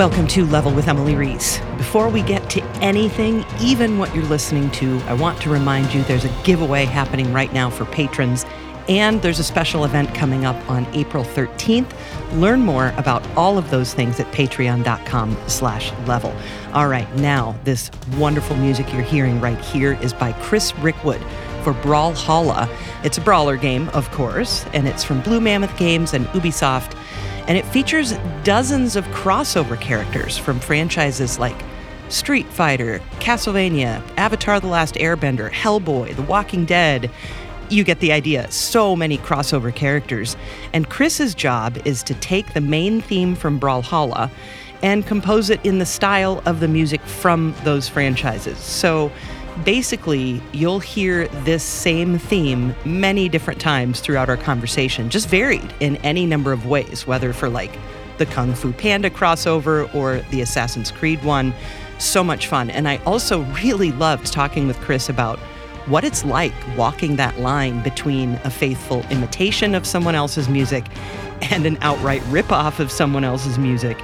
Welcome to Level with Emily Reese. Before we get to anything, even what you're listening to, I want to remind you there's a giveaway happening right now for patrons, and there's a special event coming up on April 13th. Learn more about all of those things at patreon.com slash level. All right, now this wonderful music you're hearing right here is by Chris Rickwood for Brawlhalla. It's a brawler game, of course, and it's from Blue Mammoth Games and Ubisoft and it features dozens of crossover characters from franchises like Street Fighter, Castlevania, Avatar The Last Airbender, Hellboy, The Walking Dead. You get the idea. So many crossover characters. And Chris's job is to take the main theme from Brawlhalla and compose it in the style of the music from those franchises. So basically, you'll hear this same theme many different times throughout our conversation, just varied in any number of ways, whether for like the Kung Fu Panda crossover or the Assassin's Creed one. So much fun. And I also really loved talking with Chris about what it's like walking that line between a faithful imitation of someone else's music and an outright ripoff of someone else's music.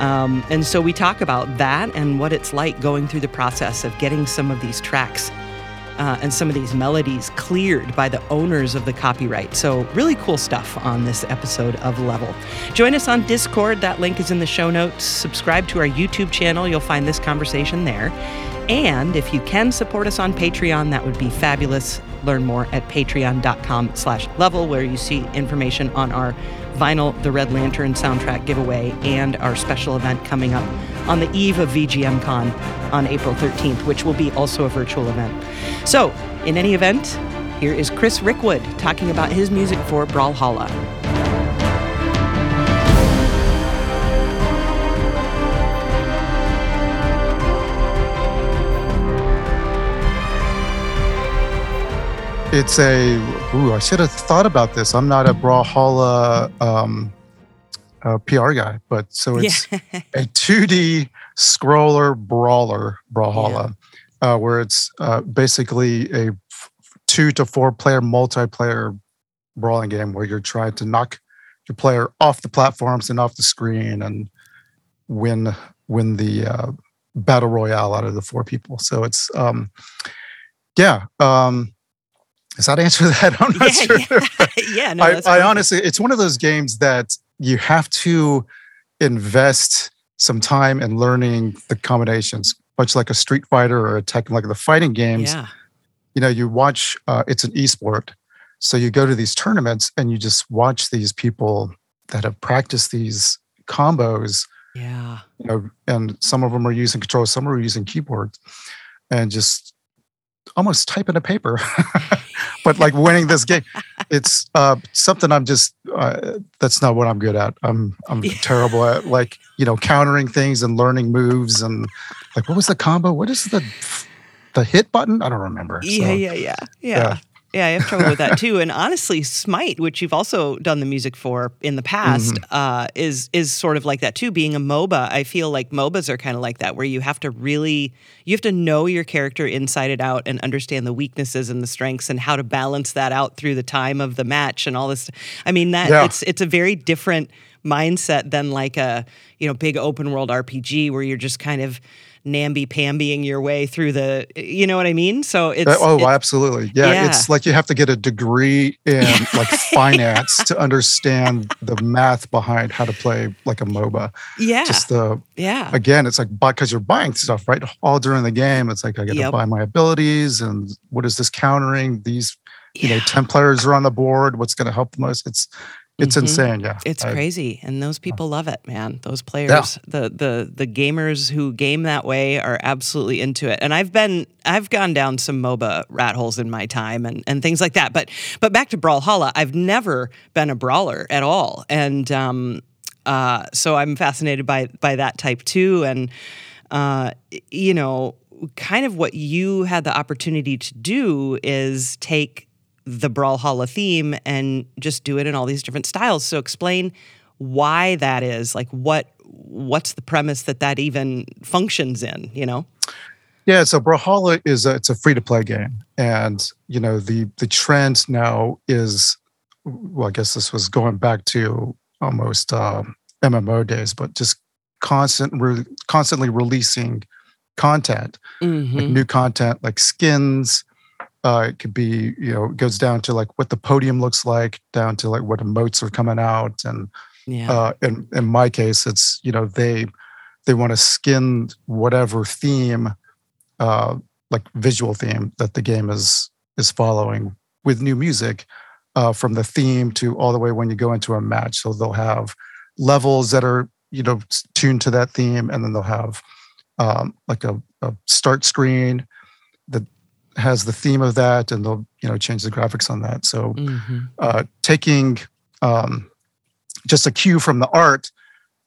Um, and so we talk about that and what it's like going through the process of getting some of these tracks uh, and some of these melodies cleared by the owners of the copyright. So, really cool stuff on this episode of Level. Join us on Discord. That link is in the show notes. Subscribe to our YouTube channel. You'll find this conversation there. And if you can support us on Patreon, that would be fabulous. Learn more at patreon.com slash level, where you see information on our vinyl The Red Lantern soundtrack giveaway and our special event coming up on the eve of VGM Con on April 13th, which will be also a virtual event. So, in any event, here is Chris Rickwood talking about his music for Brawlhalla. It's a. Ooh, I should have thought about this. I'm not a Brawlhalla um, uh, PR guy, but so it's yeah. a 2D scroller brawler Brawlhalla, yeah. uh, where it's uh, basically a two to four player multiplayer brawling game where you're trying to knock your player off the platforms and off the screen and win win the uh, battle royale out of the four people. So it's um, yeah. Um, does that answer that? I'm not yeah, sure. Yeah, yeah no, I, I honestly, it's one of those games that you have to invest some time in learning the combinations, much like a Street Fighter or a Tekken, like the fighting games. Yeah. You know, you watch. Uh, it's an esport, so you go to these tournaments and you just watch these people that have practiced these combos. Yeah. You know, and some of them are using controls, some are using keyboards, and just almost typing a paper, but like winning this game. It's uh, something I'm just uh, that's not what I'm good at. I'm I'm yeah. terrible at like you know countering things and learning moves and like what was the combo? What is the the hit button? I don't remember. Yeah, so, yeah, yeah, yeah, yeah. Yeah, I have trouble with that too. And honestly, Smite, which you've also done the music for in the past, mm-hmm. uh, is is sort of like that too. Being a MOBA, I feel like MOBAs are kind of like that, where you have to really you have to know your character inside and out and understand the weaknesses and the strengths and how to balance that out through the time of the match and all this. I mean, that yeah. it's it's a very different mindset than like a you know big open world RPG where you're just kind of namby pambying your way through the you know what I mean? So uh, it's oh it, absolutely. Yeah, yeah, It's like you have to get a degree in like finance to understand the math behind how to play like a MOBA. Yeah. Just the yeah. Again, it's like because you're buying stuff, right? All during the game. It's like I gotta yep. buy my abilities and what is this countering? These you yeah. know 10 players are on the board what's going to help the most it's it's mm-hmm. insane yeah it's I, crazy and those people love it man those players yeah. the the the gamers who game that way are absolutely into it and i've been i've gone down some moba rat holes in my time and and things like that but but back to brawlhalla i've never been a brawler at all and um uh so i'm fascinated by by that type too and uh you know kind of what you had the opportunity to do is take the Brawlhalla theme and just do it in all these different styles. So explain why that is. Like what what's the premise that that even functions in? You know. Yeah, so Brawlhalla is a, it's a free to play game, and you know the the trend now is, well, I guess this was going back to almost uh, MMO days, but just constant, re- constantly releasing content, Mhm. like new content, like skins. Uh, it could be, you know, it goes down to like what the podium looks like, down to like what emotes are coming out, and yeah. uh, in in my case, it's you know they they want to skin whatever theme, uh, like visual theme that the game is is following with new music, uh, from the theme to all the way when you go into a match. So they'll have levels that are you know tuned to that theme, and then they'll have um, like a, a start screen that has the theme of that, and they'll you know change the graphics on that. So Mhm. uh, taking um, just a cue from the art,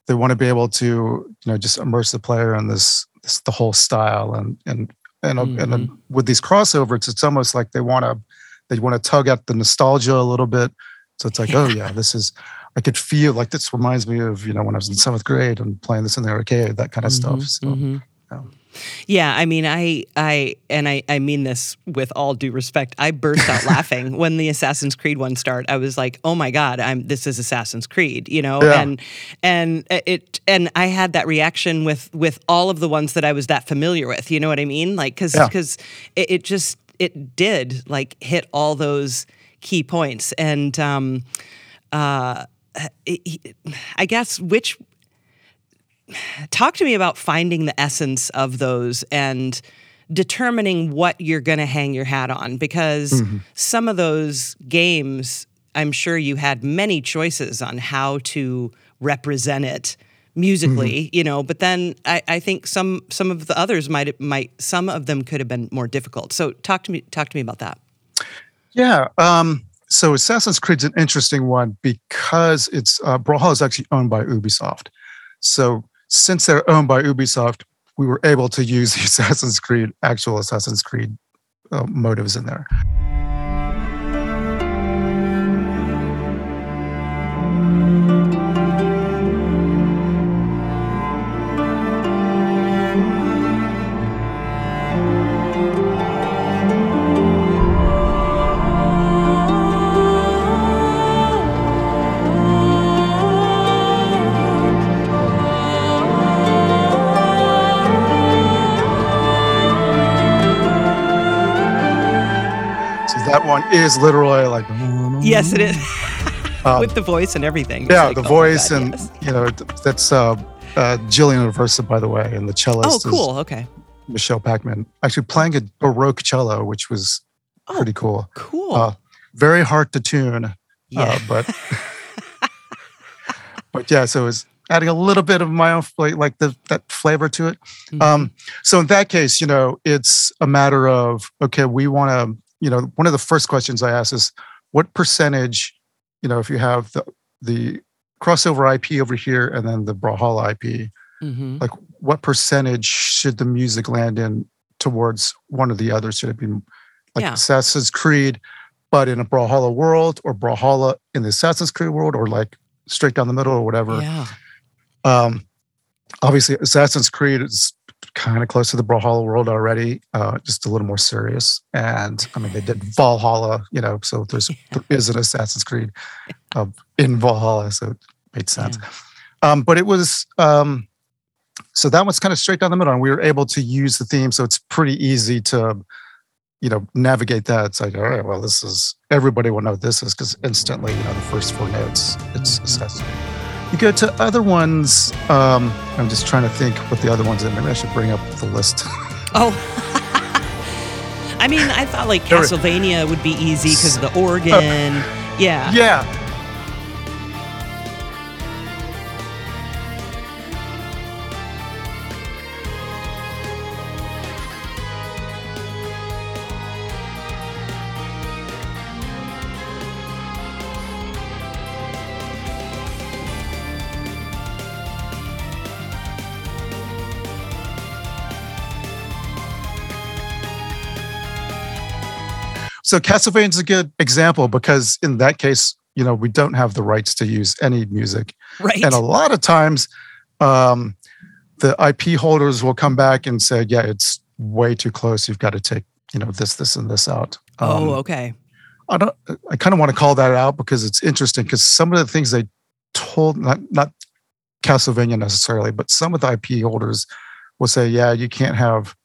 they want to be able to you know just immerse the player in this, this the whole style and and and, uh, and then with these crossovers, it's almost like they want to they want to tug at the nostalgia a little bit. So it's like, oh yeah, this is. I could feel like this reminds me of you know when I was in seventh grade and playing this in the arcade, that kind of stuff. Mhm, So mhm. yeah. Yeah, I mean, I, I, and I, I mean this with all due respect. I burst out laughing when the Assassin's Creed one start. I was like, "Oh my god, I'm this is Assassin's Creed," you know, Yeah. and and it, and I had that reaction with with all of the ones that I was that familiar with. You know what I mean? Like, because Yeah. because it, it just it did like hit all those key points, and um, uh, it- I guess which talk to me about finding the essence of those and determining what you're going to hang your hat on because some of those games i'm sure you had many choices on how to represent it musically you know but then I, I think some some of the others might might some of them could have been more difficult so talk to me talk to me about that Yeah. Um, so Assassin's Creed's an interesting one because it's uh, Brawlhalla is actually owned by Ubisoft. So since they're owned by Ubisoft, we were able to use the Assassin's Creed, actual Assassin's Creed uh, motives in there. That one is literally like yes it is Um, with the voice and everything yeah, like, the oh voice God, and yes. you know that's uh, uh, Jillian Aversa, by the way, and the cellist oh cool okay Michelle Packman, actually playing a baroque cello, which was Oh, pretty cool. cool Uh, very hard to tune, yeah uh, but but yeah, so it was adding a little bit of my own like the that flavor to it. Mhm. Um, so in that case, you know, it's a matter of okay, we want to, you know, one of the first questions I ask is what percentage, you know, if you have the the crossover IP over here and then the Brawlhalla IP, Mhm. like what percentage should the music land in towards one or the other? Should it be like Yeah. Assassin's Creed, but in a Brawlhalla world, or Brawlhalla in the Assassin's Creed world, or like straight down the middle, or whatever? yeah Um, obviously, Assassin's Creed is kind of close to the Brawlhalla world already, uh, just a little more serious. And I mean, they did Valhalla, you know, so there's there is an Assassin's Creed uh, in Valhalla, so it made sense. Um, but it was um, so that one's kind of straight down the middle, and we were able to use the theme, so it's pretty easy to you know navigate that. It's like, all right, well, this is everybody will know what this is because instantly, you know, the first four notes, it's Mhm. Assassin's. You go to other ones. Um, I'm just trying to think what the other ones are. Maybe I should bring up the list. Oh. I mean, I thought like There Castlevania would be easy because of the organ. yeah. yeah. So Castlevania is a good example because in that case, you know, we don't have the rights to use any music. Right. And a lot of times, um, the IP holders will come back and say, "Yeah, it's way too close. You've got to take, you know, this, this, and this out." Um, oh, okay. I don't. I kind of want to call that out because it's interesting. Because some of the things they told, not not Castlevania necessarily, but some of the IP holders will say, yeah, you can't have,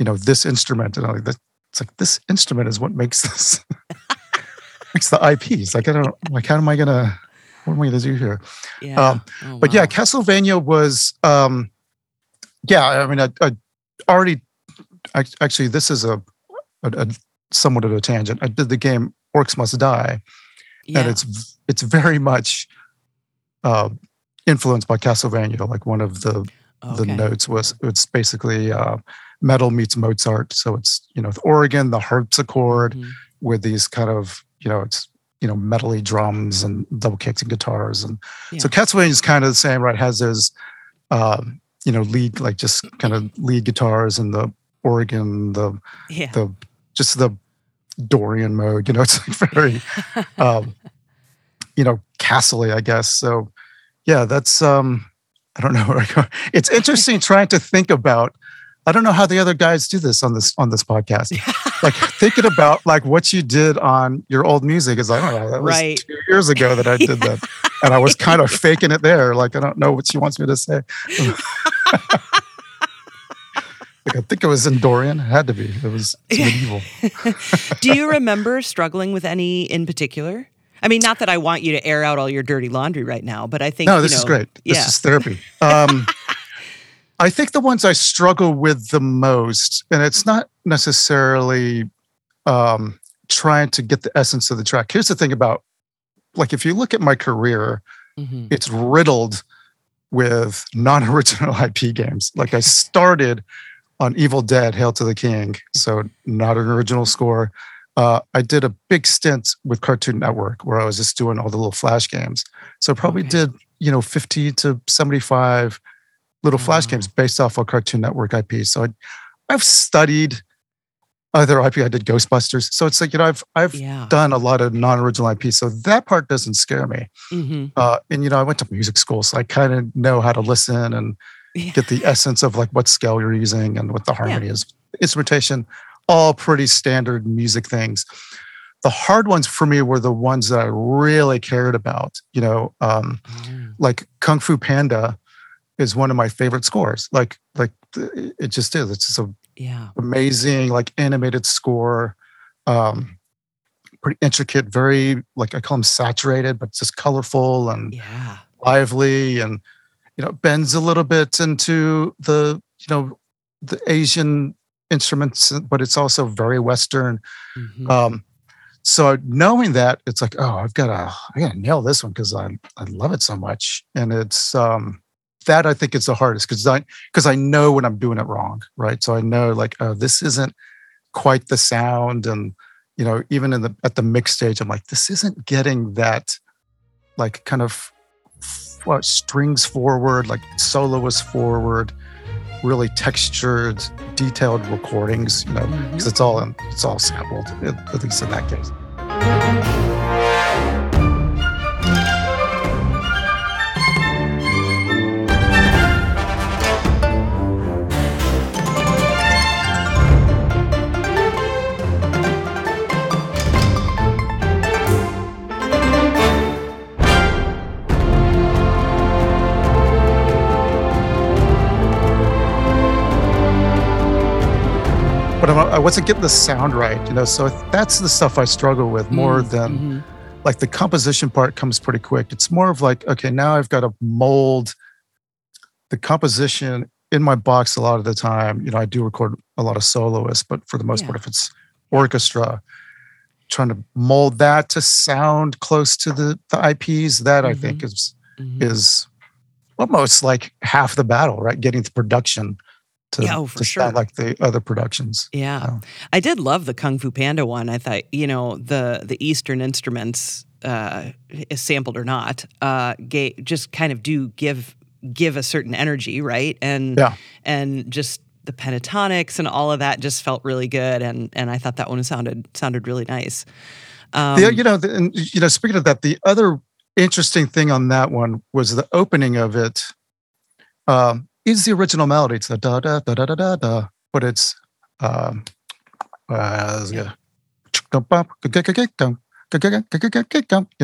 you know, this instrument. And I'm like, it's like this instrument is what makes this makes the IP. It's like I don't like how am I gonna what am I gonna do here? Yeah. Um, Oh, but yeah. Castlevania was um yeah, I mean I, I already I, actually this is a, a, a somewhat of a tangent. I did the game Orcs Must Die, yeah. and it's it's very much uh, influenced by Castlevania. Like one of the the notes was it's basically uh, metal meets Mozart. So it's you know the organ, the harpsichord Mhm. with these kind of you know it's you know metally drums and double kicks and guitars and so Yeah. Castlevania is kind of the same, right? Has those um, you know lead like just kind of lead guitars and the organ, the Yeah. the just the Dorian mode. You know, it's like very um, you know castle I guess. So yeah, that's um I don't know where I go. It's interesting trying to think about. I don't know how the other guys do this on this on this podcast. like thinking about like what you did on your old music is like, oh, that was Right. two years ago that I did that, and I was kind of faking it there. Like I don't know what she wants me to say. like I think it was in Dorian. It had to be. It was medieval. Do you remember struggling with any in particular? I mean, not that I want you to air out all your dirty laundry right now, but I think No, you this is great. This yeah. is therapy. Um, I think the ones I struggle with the most, and it's not necessarily um, trying to get the essence of the track. Here's the thing about, like, if you look at my career, Mhm. it's riddled with non-original IP games. Like I started on Evil Dead: Hail to the King, so not an original score. Uh, I did a big stint with Cartoon Network where I was just doing all the little flash games. So probably Okay. did you know 50 to 75 little flash Wow. games based off of Cartoon Network IP. So I, I've studied other IP. I did Ghostbusters. So it's like you know I've I've Yeah. done a lot of non-original IP. So that part doesn't scare me. hmm Uh, and you know, I went to music school, so I kind of know how to listen and Yeah. get the essence of like what scale you're using and what the harmony is. Instrumentation, all pretty standard music things. The hard ones for me were the ones that I really cared about. You know, um, Oh, like Kung Fu Panda is one of my favorite scores. Like, like it just is. It's just a yeah. amazing like animated score um pretty intricate very like i call them saturated but just colorful and Yeah. lively and you know bends a little bit into the you know the asian instruments but it's also very western Mhm. um so knowing that it's like oh i've got to i gotta nail this one because i i love it so much and it's um that i think is the hardest because i because i know when i'm doing it wrong right? So i know like oh this isn't quite the sound and you know even in the at the mix stage i'm like this isn't getting that like kind of what strings forward like soloist forward really textured detailed recordings you know mm-hmm. because it's all in, it's all sampled at least in that case wasn't getting the sound right, you know. So that's the stuff I struggle with more Mm, than mhm. like the composition part comes pretty quick. It's more of like, okay, now I've got to mold the composition in my box a lot of the time. You know, I do record a lot of soloists, but for the most Yeah. part, if it's orchestra, trying to mold that to sound close to the the IPs, that I think is Mhm. is almost like half the battle, right? Getting the production to, Yeah, oh, for sure. like the other productions. Yeah. I did love the Kung Fu Panda one. I thought, you know, the the Eastern instruments, uh, sampled or not, uh, just kind of do give give a certain energy, right? And Yeah. and just the pentatonics and all of that just felt really good. And and I thought that one sounded sounded really nice. Um, the, you know, the, and, you know, speaking of that, the other interesting thing on that one was the opening of it. Um, is the original melody? It's the da da da da da da da, but it's um, uh, you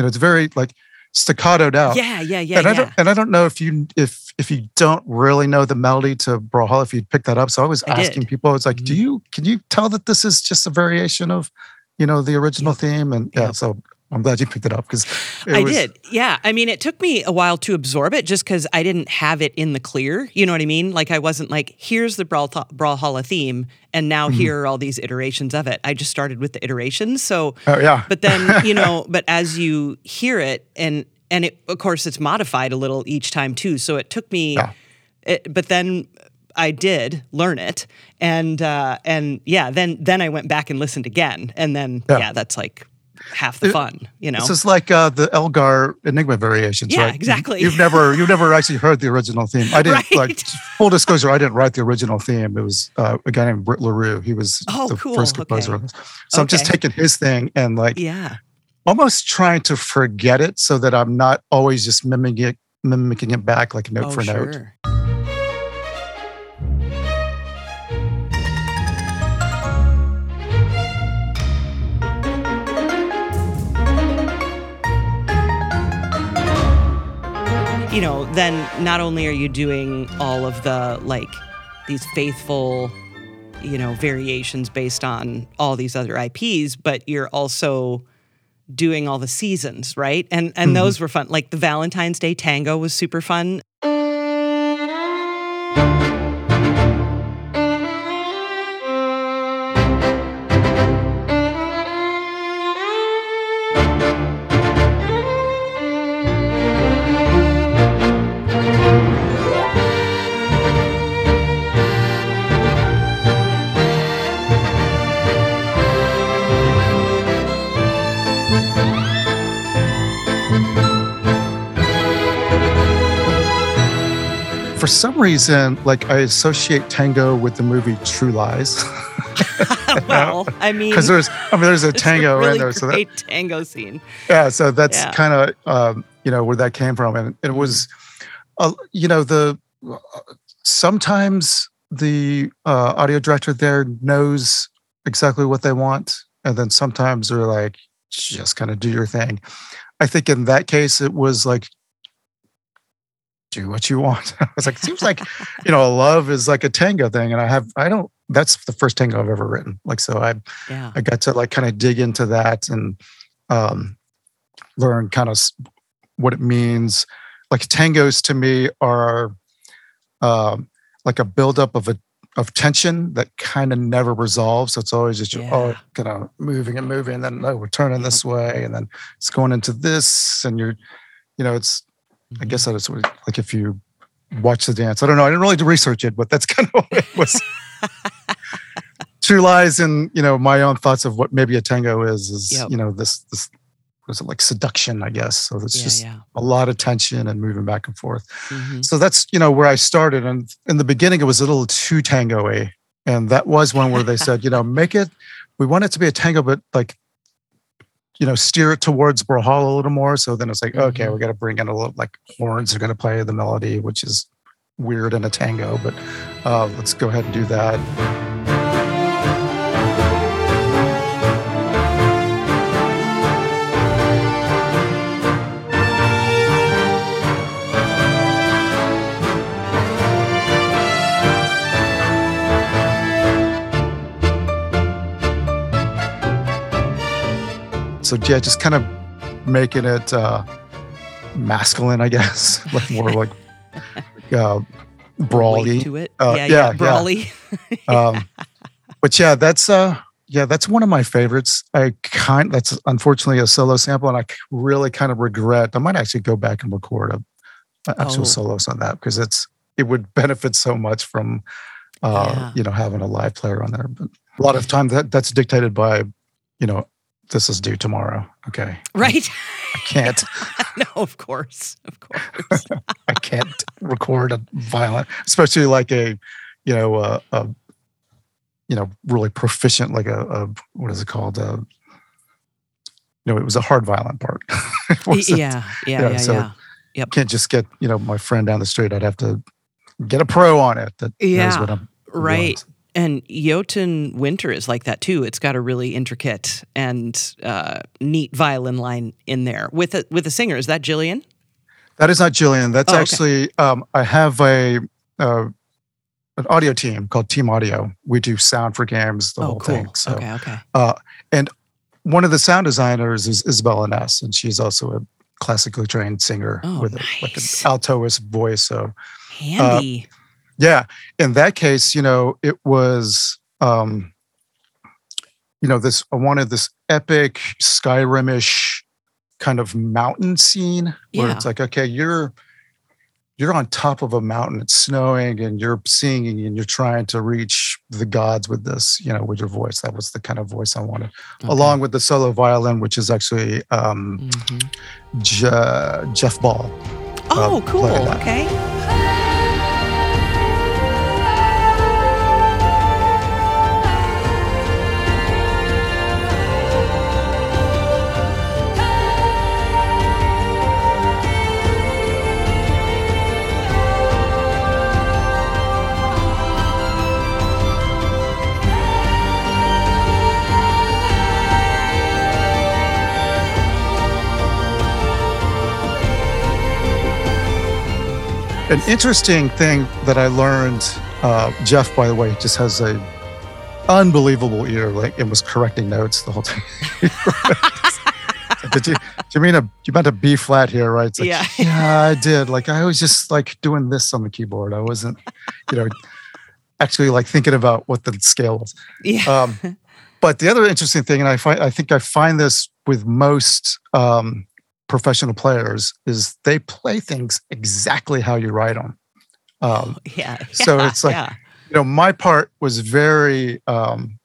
know, it's very like staccatoed out. Yeah, yeah, yeah. And yeah. I don't and I don't know if you if if you don't really know the melody to Brawlhalla, if you'd pick that up. So I was I asking did. people, I was like, do Mhm. you can you tell that this is just a variation of, you know, the original theme? And yeah, Yep. so I'm glad you picked it up because I did. Yeah. I mean, it took me a while to absorb it just because I didn't have it in the clear. You know what I mean? Like, I wasn't like, here's the Brawl Brawlhalla theme, and now Mm-hmm. here are all these iterations of it. I just started with the iterations. So, Oh yeah. but then, you know, but as you hear it, and, and it, of course, it's modified a little each time too. So it took me, Yeah. it, but then I did learn it, and uh, and yeah, then then I went back and listened again, and then Yeah. yeah, that's like half the It- fun, you know. This is like uh, the Elgar Enigma variations, Yeah, right? exactly. You've never you've never actually heard the original theme. I didn't like full disclosure. I didn't write the original theme. It was uh, a guy named Britt Larue. He was Oh, the cool. first composer Okay. of this. So I'm just taking his thing and like yeah. almost trying to forget it so that I'm not always just mimicking it, mimicking it back like note oh, for note. You know, then not only are you doing all of the like these faithful, you know, variations based on all these other IPs, but you're also doing all the seasons, right? And and Mhm. those were fun. Like the Valentine's Day tango was super fun. For some reason, like I associate tango with the movie True Lies well, I mean, because there's I mean there's a tango really in there. So that, tango scene. yeah so that's Yeah. kind of um, you know where that came from and it was uh, you know the sometimes the uh, audio director there knows exactly what they want and then sometimes they're like just kind of do your thing i think in that case it was like do what you want i was like it seems like you know love is like a tango thing and i have i don't that's the first tango i've ever written like so i Yeah. I got to like kind of dig into that and um, learn kind of what it means. Like tangos to me are um, like a buildup of a of tension that kind of never resolves. So it's always just you're oh Yeah. kind of moving and moving, and then oh we're turning this way, and then it's going into this, and you're, you know, it's I Mm-hmm. guess that is what, like if you watch the dance. I don't know. I didn't really do research it, but that's kind of what it was. True lies in you know my own thoughts of what maybe a tango is is Yep. you know this this was it like seduction I guess. So it's yeah, just yeah. a lot of tension and moving back and forth. Mhm. So that's you know where I started, and in the beginning it was a little too tango-y, and that was one where they said you know make it. We want it to be a tango, but like you know steer it towards Brawlhalla a little more. So then it's like okay, Mhm. we got to bring in a little like horns are going to play the melody, which is weird in a tango, but uh, let's go ahead and do that. So yeah, just kind of making it uh, masculine, I guess, like more like uh, brawly. to it. Uh, yeah, yeah, yeah, yeah. brawly. Um, but yeah, that's uh, yeah, that's one of my favorites. I kind that's unfortunately a solo sample, and I really kind of regret. I might actually go back and record a, a actual Oh. solos on that because it's it would benefit so much from uh, Yeah. you know having a live player on there. But a lot of time that that's dictated by you know this is due tomorrow. Okay, right? I can't. no, of course, of course. I can't record a violent, especially like a, you know, a, a you know, really proficient, like a, a what is it called? A, you know, it was a hard violent part. It Y- wasn't- yeah, yeah, yeah, yeah, so- yeah. Can't just get you know my friend down the street. I'd have to get a pro on it that knows Yeah, what I'm Right. doing. And Jotunn Winter is like that too. It's got a really intricate and uh, neat violin line in there with a with a singer. Is that Jillian? That is not Jillian. That's Oh, okay. actually um, I have a uh, an audio team called Team Audio. We do sound for games, the oh, whole cool. thing. So okay, okay. uh, and one of the sound designers is Isabella Ness, and she's also a classically trained singer Oh, with a, like an altoist voice. So Handy. Yeah, in that case, you know, it was um, you know this. I wanted this epic Skyrimish kind of mountain scene where Yeah. it's like, okay, you're you're on top of a mountain, it's snowing, and you're singing, and you're trying to reach the gods with this, you know, with your voice. That was the kind of voice I wanted, Okay. along with the solo violin, which is actually um, Mhm. Je- Jeff Ball. Oh, uh, cool. Okay. An interesting thing that I learned, uh, Jeff, by the way, just has a unbelievable ear. Like it was correcting notes the whole time. did you? Do you mean a? You meant a B flat here, right? It's like, Yeah. yeah, I did. Like I was just like doing this on the keyboard. I wasn't, you know, actually like thinking about what the scale was. Yeah. Um, but the other interesting thing, and I find I think I find this with most um, professional players, is they play things exactly how you write them. Um, yeah. so it's like- yeah. you know, my part was very, um,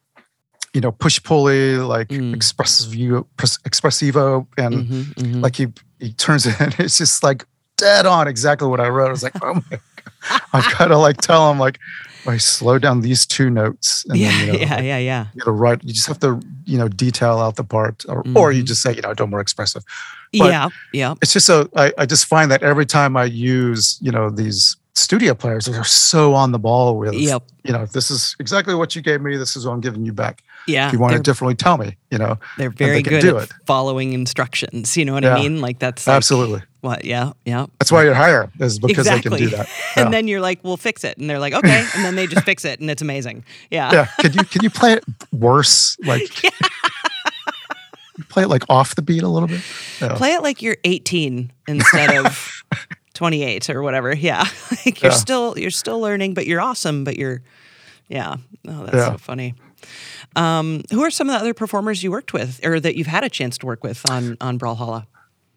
you know, push pulley, like Mm. expressivo, expressivo, and Mhm, mhm. like he he turns it, and it's just like dead on exactly what I wrote. I was like, oh my god, I've got to like tell him like, I slow down these two notes, and yeah, then you know, yeah, yeah, yeah. you know, write. You just have to, you know, detail out the part, or or you Mhm. just say, you know, don't more expressive. But- yeah, yeah. It's just so I, I just find that every time I use, you know, these studio players, they're so on the ball with, Yep. you know, this is exactly what you gave me. This is what I'm giving you back. Yeah. if you want it differently, tell me. You know, they're very can good at it. following instructions. You know what Yeah. I mean? Like that's like, absolutely. what yeah, yeah. That's why you're higher is because exactly. they can do that. and then you're like, we'll fix it. And they're like, okay. and then they just fix it and it's amazing. Yeah. yeah. Can you can you play it worse? Like play it like off the beat a little bit. Play it like you're 18 instead of 28 or whatever. Yeah. like you're Yeah. still you're still learning, but you're awesome, but you're yeah. Oh, that's Yeah. so funny. Um, who are some of the other performers you worked with or that you've had a chance to work with on on Brawlhalla?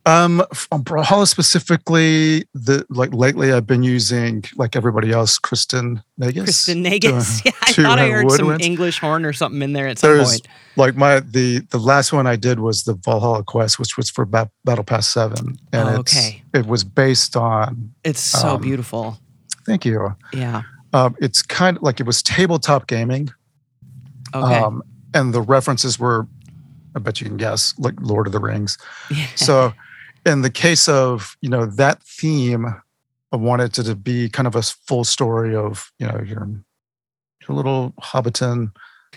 Um, on Brawlhalla specifically, the like lately I've been using like everybody else, Kristin Naigus. Kristin Naigus. yeah, I thought I heard some. English horn or something in there at some There's point. like my the the last one I did was the Valhalla Quest, which was for ba- Battle Pass Seven, and Oh, it's okay. it was based on. It's so um, beautiful. Thank you. Yeah. Um, it's kind of like it was tabletop gaming, Okay. um, and the references were, I bet you can guess, like Lord of the Rings. yeah. So, in the case of you know that theme, I wanted it to be kind of a full story of you know your your little Hobbiton.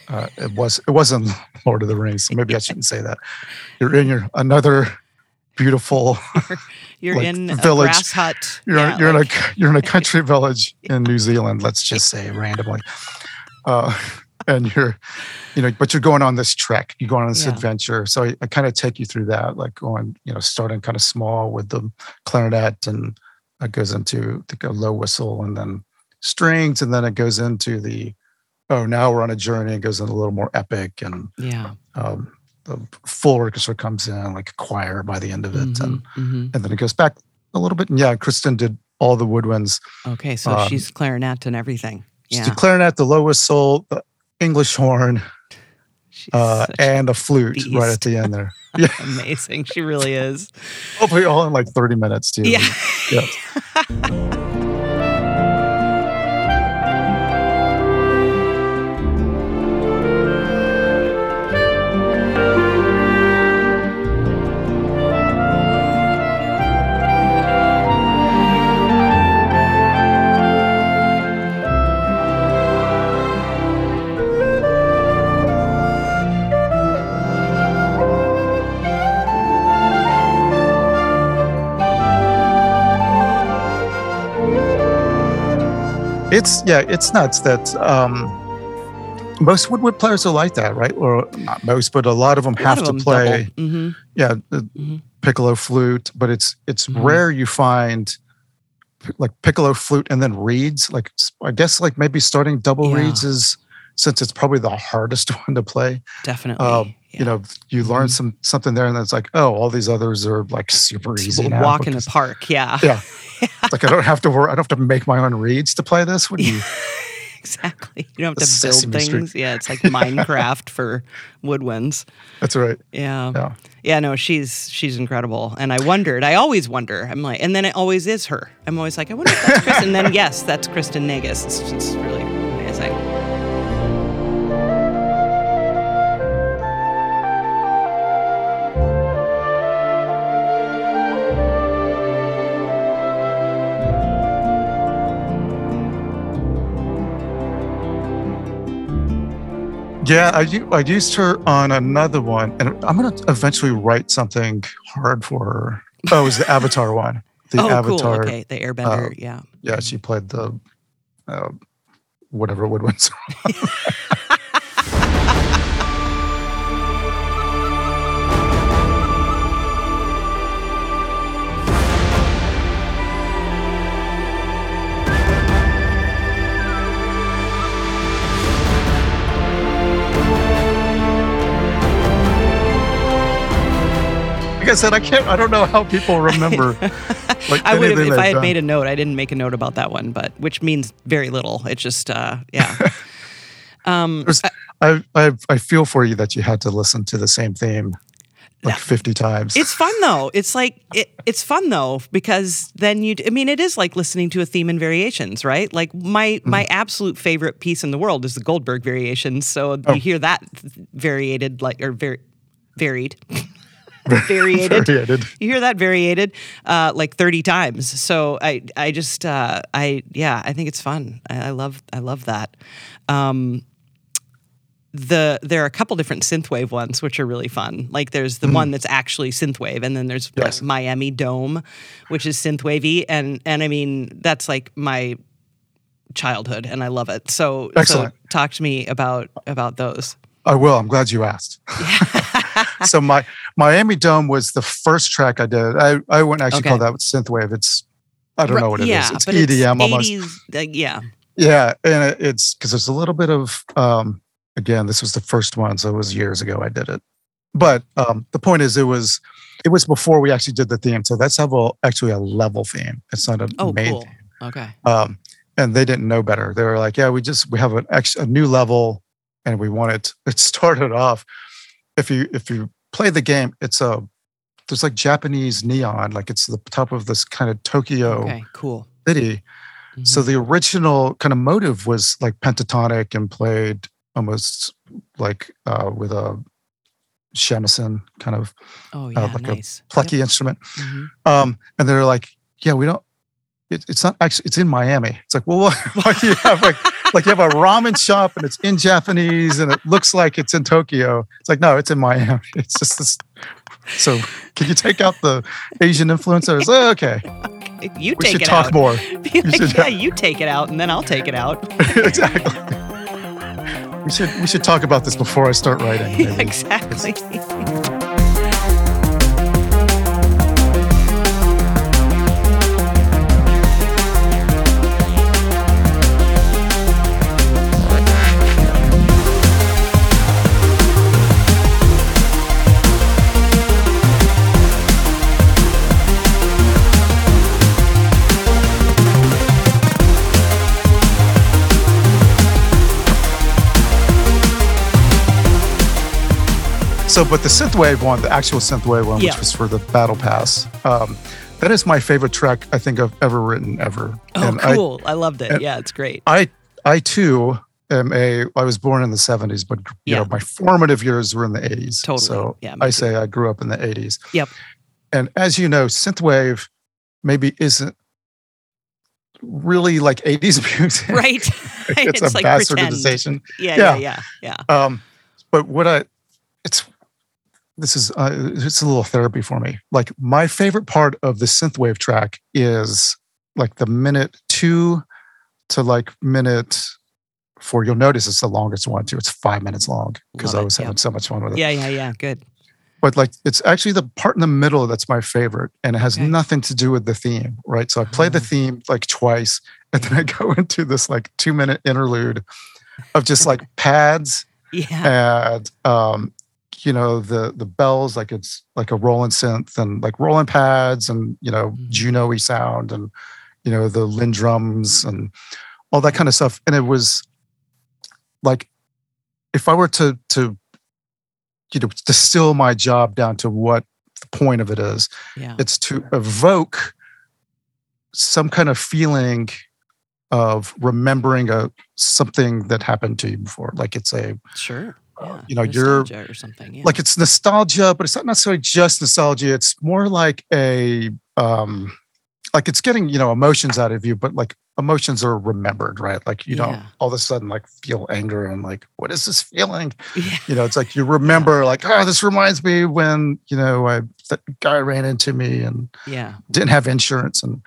Uh, it was it wasn't Lord of the Rings, so maybe I shouldn't say that. You're in your another beautiful. You're like, in a village. grass hut. You're Yeah, you're like- in a you're in a country village in New Zealand. Let's just say randomly, uh, and you're you know, but you're going on this trek. You're going on this Yeah. adventure. So I, I kind of take you through that, like going you know starting kind of small with the clarinet, and it goes into the low whistle, and then strings, and then it goes into the oh now we're on a journey. It goes in a little more epic, and yeah. um, the full orchestra comes in like a choir by the end of it, and Mhm, mhm. and then it goes back a little bit. And yeah, Kristin did all the woodwinds. Okay, so um, she's clarinet and everything. She's Yeah. the clarinet, the low whistle, the English horn, uh, and a flute right at the end there. Yeah, amazing. She really is. hopefully all in like 30 minutes too. Yeah. Yeah. it's yeah, it's nuts that um, most woodwind players are like that, right? Or not most, but a lot of them have to them play. Mm-hmm. Yeah, the Mhm. piccolo flute, but it's it's Mhm. rare you find like piccolo flute and then reeds. Like I guess like maybe starting double Yeah. reeds is since it's probably the hardest one to play. Definitely. Um, yeah. You know, you learn Mhm. some something there, and then it's like, oh, all these others are like super Just easy walk in the park. Yeah. Yeah. like I don't have to worry. I don't have to make my own reeds to play this. What do you? exactly. You don't have to build Sesame Street. things. Yeah, it's like Minecraft for woodwinds. That's right. Yeah. Yeah. Yeah, no, she's she's incredible. And I wondered, I always wonder. I'm like, and then it always is her. I'm always like, I wonder if that's Kristin. and then yes, that's Kristin Naigus. It's just really Yeah, I, I used her on another one, and I'm going to eventually write something hard for her. Oh, it was the Avatar one. The oh, Avatar. cool. Okay, the Airbender. uh, yeah. Yeah, she played the uh, whatever woodwinds. Like I said, I can't. I don't know how people remember. Like I would have if I had done. made a note. I didn't make a note about that one, but which means very little. It just, uh, yeah. um, There's- I, I I feel for you that you had to listen to the same theme like Yeah. 50 times. It's fun though. It's like it, it's fun though because then you. I mean, it is like listening to a theme in variations, right? Like my my absolute favorite piece in the world is the Goldberg variations. So Oh. you hear that variated like or very varied. variated. Variated. You hear that variated uh, like 30 times. So I I just uh, I yeah, I think it's fun. I, I love I love that. Um, the there are a couple different synthwave ones which are really fun. Like there's the one that's actually synthwave, and then there's like, Miami Dome, which is synthwavy, and and I mean that's like my childhood, and I love it. So Excellent. so talk to me about about those. I will. I'm glad you asked. so my Miami Dome was the first track I did. I, I wouldn't actually Okay. call that synthwave. It's I don't know what it is. yeah, It's but EDM almost. 80s, uh, yeah, Yeah, and it, it's because there's a little bit of um, again. This was the first one, so it was years ago I did it. But um, the point is, it was it was before we actually did the theme. So that's a, actually a level theme. It's not a Oh, main cool. theme. okay, Um, and they didn't know better. They were like, "Yeah, we just we have an ex, a new level, and we want it." It started off. If you if you play the game, it's a there's like Japanese neon, like it's the top of this kind of Tokyo okay, cool. city. So Mhm. the original kind of motive was like pentatonic and played almost like uh, with a shamisen kind of oh yeah, like a nice, plucky instrument. Yep. Mhm. Um, and they're like, yeah, we don't. It, it's not actually. It's in Miami. It's like, well, why, why do you have like like you have a ramen shop and it's in Japanese and it looks like it's in Tokyo? It's like, no, it's in Miami. It's just this. So can you take out the Asian influencers? Oh, okay, You we take should it talk out. more. Be like, should- yeah, you take it out, and then I'll take it out. exactly. We should we should talk about this before I start writing. maybe. exactly. So, but the synthwave one, the actual synthwave one, Yeah. which was for the battle pass, um, that is my favorite track I think I've ever written ever. Oh, and I, cool. I, loved it. yeah, it's great. I I too am a. I was born in the '70s, but you Yeah. know my formative years were in the '80s. Totally. So Yeah, I too. say I grew up in the '80s. Yep. And as you know, synthwave maybe isn't really like '80s music. Right. it's, It's a like bastardization. Yeah, Yeah. yeah, yeah, yeah. Um, but what I, it's, this is, uh, it's a little therapy for me. Like my favorite part of the synthwave track is like the minute two to like minute four. You'll notice it's the longest one too. It's five minutes long because I was having yeah. so much fun with it. Yeah, yeah, yeah. Good. But like it's actually the part in the middle that's my favorite, and it has Okay. nothing to do with the theme, right? So I play the Oh. theme like twice, and then I go into this like two minute interlude of just like pads Yeah. and um you know the the bells like it's like a rolling synth and like rolling pads and you know Mhm. Juno-y sound and you know the Linn drums and all that kind of stuff and it was like if I were to to you know distill my job down to what the point of it is Yeah. it's to evoke some kind of feeling of remembering a something that happened to you before like it's a Sure. Yeah. you know, you're- or something. Yeah. like it's nostalgia, but it's not necessarily just nostalgia. It's more like a um like it's getting, you know, emotions out of you, but like emotions are remembered, right? Like you don't all of a sudden like feel anger and like, what is this feeling? yeah. You know, it's like you remember like, oh, this reminds me when, you know, I that guy ran into me and Yeah. didn't have insurance. And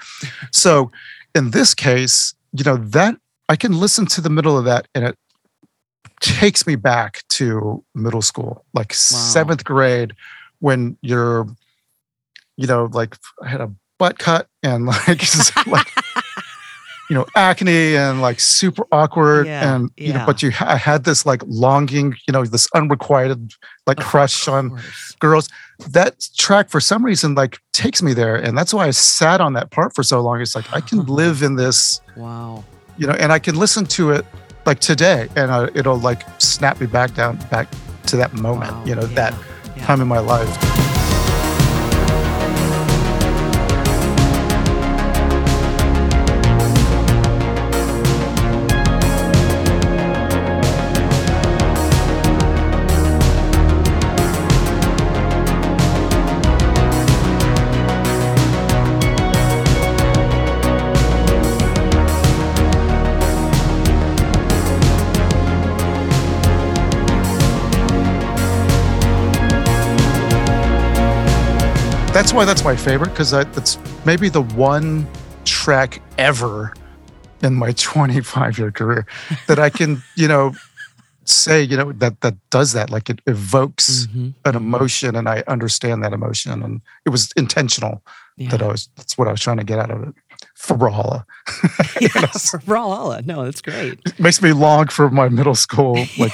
so in this case, you know, that I can listen to the middle of that and it takes me back to middle school, like seventh grade, when you're, you know, like I had a butt cut and like, like you know, acne and like super awkward. Yeah, and, you know, but you, I had this like longing, you know, this unrequited like Of crush on girls that track for some reason like takes me there and that's why i sat on that part for so long it's like i can live in this Wow. you know and i can listen to it like today and uh, it'll like snap me back down back to that moment Wow, you know yeah, that yeah. time in my life that's why that's my favorite because that's maybe the one track ever in my 25 year career that i can you know say you know that that does that like it evokes Mhm. an emotion and I understand that emotion and it was intentional Yeah. that I was that's what I was trying to get out of it for Brawlhalla. yeah. For Brawlhalla. No, that's great. It makes me long for my middle school like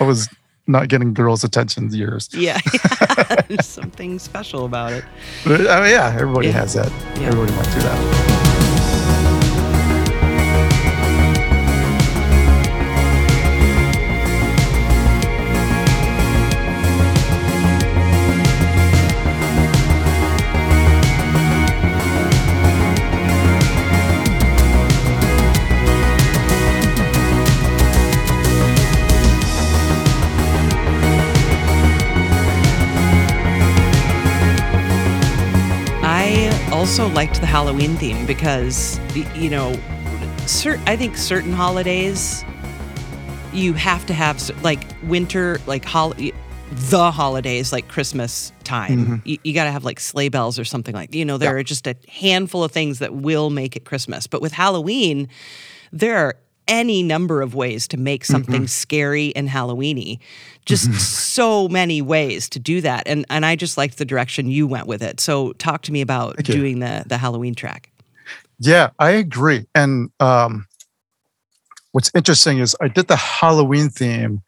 I was not getting girls' attention years. Yeah. There's something special about it. But, yeah, everybody Yeah. has that. Yeah. Everybody went through that. Also liked the Halloween theme because, you know, cer- I think certain holidays you have to have, like winter, like hol- the holidays, like Christmas time. Mhm. You, you got to have like sleigh bells or something like. You know, there Yeah. are just a handful of things that will make it Christmas. But with Halloween, there are any number of ways to make something scary and Halloweeny. Just so many ways to do that. And and I just liked the direction you went with it. So talk to me about doing the the Halloween track. Yeah, I agree. And um, what's interesting is I did the Halloween theme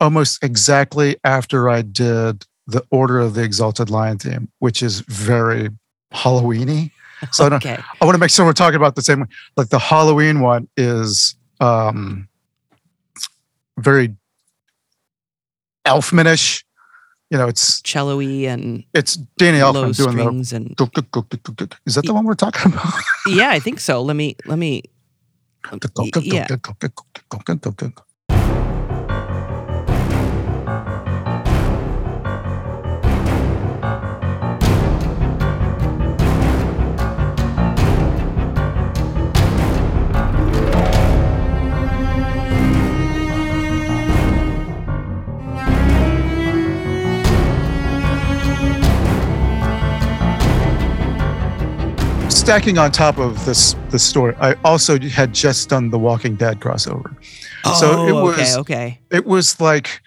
almost exactly after I did the Order of the Exalted Lion theme, which is very Halloweeny. So I, don't, I want to make sure we're talking about the same one. Like the Halloween one is um, very Elfmanish. You know, it's Cello-y and it's Danny Elfman doing the. strings and Is that the one we're talking about? yeah, I think so. Let me let me yeah. Stacking on top of this the story, I also had just done the Walking Dead crossover. Oh, so it was okay, okay. It was like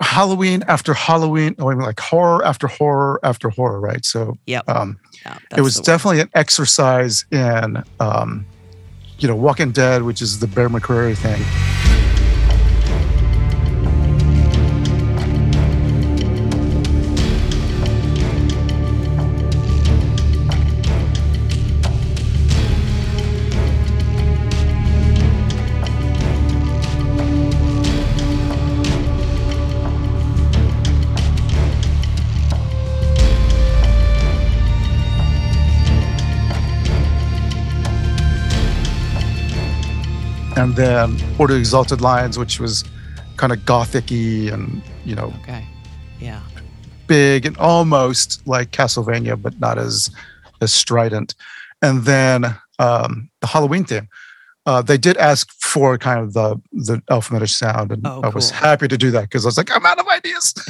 Halloween after Halloween, I mean, like horror after horror after horror, right? So yep. um, yeah, it was definitely an exercise in, um, you know, Walking Dead, which is the Bear McCreary thing. And then Order Exalted Lions, which was kind of gothicy and you know, okay, yeah, big and almost like Castlevania, but not as as strident. And then um, the Halloween theme. Uh, they did ask for kind of the the Elfmanish sound, and oh, I was happy to do that because I was like, I'm out of ideas.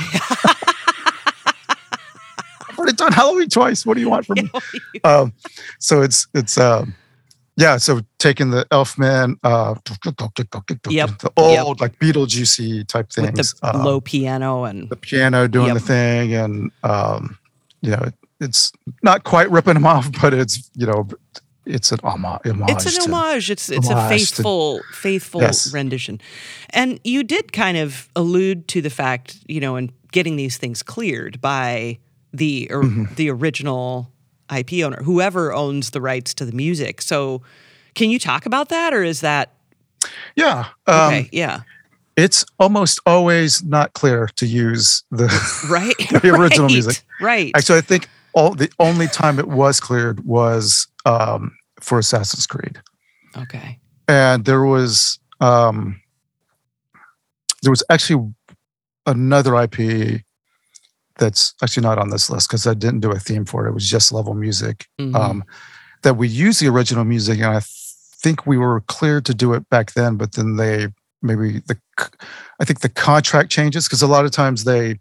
I've already done Halloween twice. What do you want from me? um, so it's it's um, yeah, so taking the Elfman, uh, yep. the old yep. like Beetlejuicy type things, with the um, low piano and the piano doing yep. the thing, and um, you know, it's not quite ripping them off, but it's you know, it's an homage. It's an homage. It's it's homage a faithful to, faithful yes. rendition, and you did kind of allude to the fact, you know, in getting these things cleared by the or, mm-hmm. the original IP owner, whoever owns the rights to the music. So, can you talk about that, or is that? Yeah. Um, okay. Yeah. It's almost always not clear to use the right the original right. music. Right. Actually, I think all the only time it was cleared was um, for Assassin's Creed. Okay. And there was um, there was actually another IP that's actually not on this list because I didn't do a theme for it. It was just level music. Mm-hmm. Um, that we use the original music, and I think we were clear to do it back then, but then they maybe the I think the contract changes because a lot of times they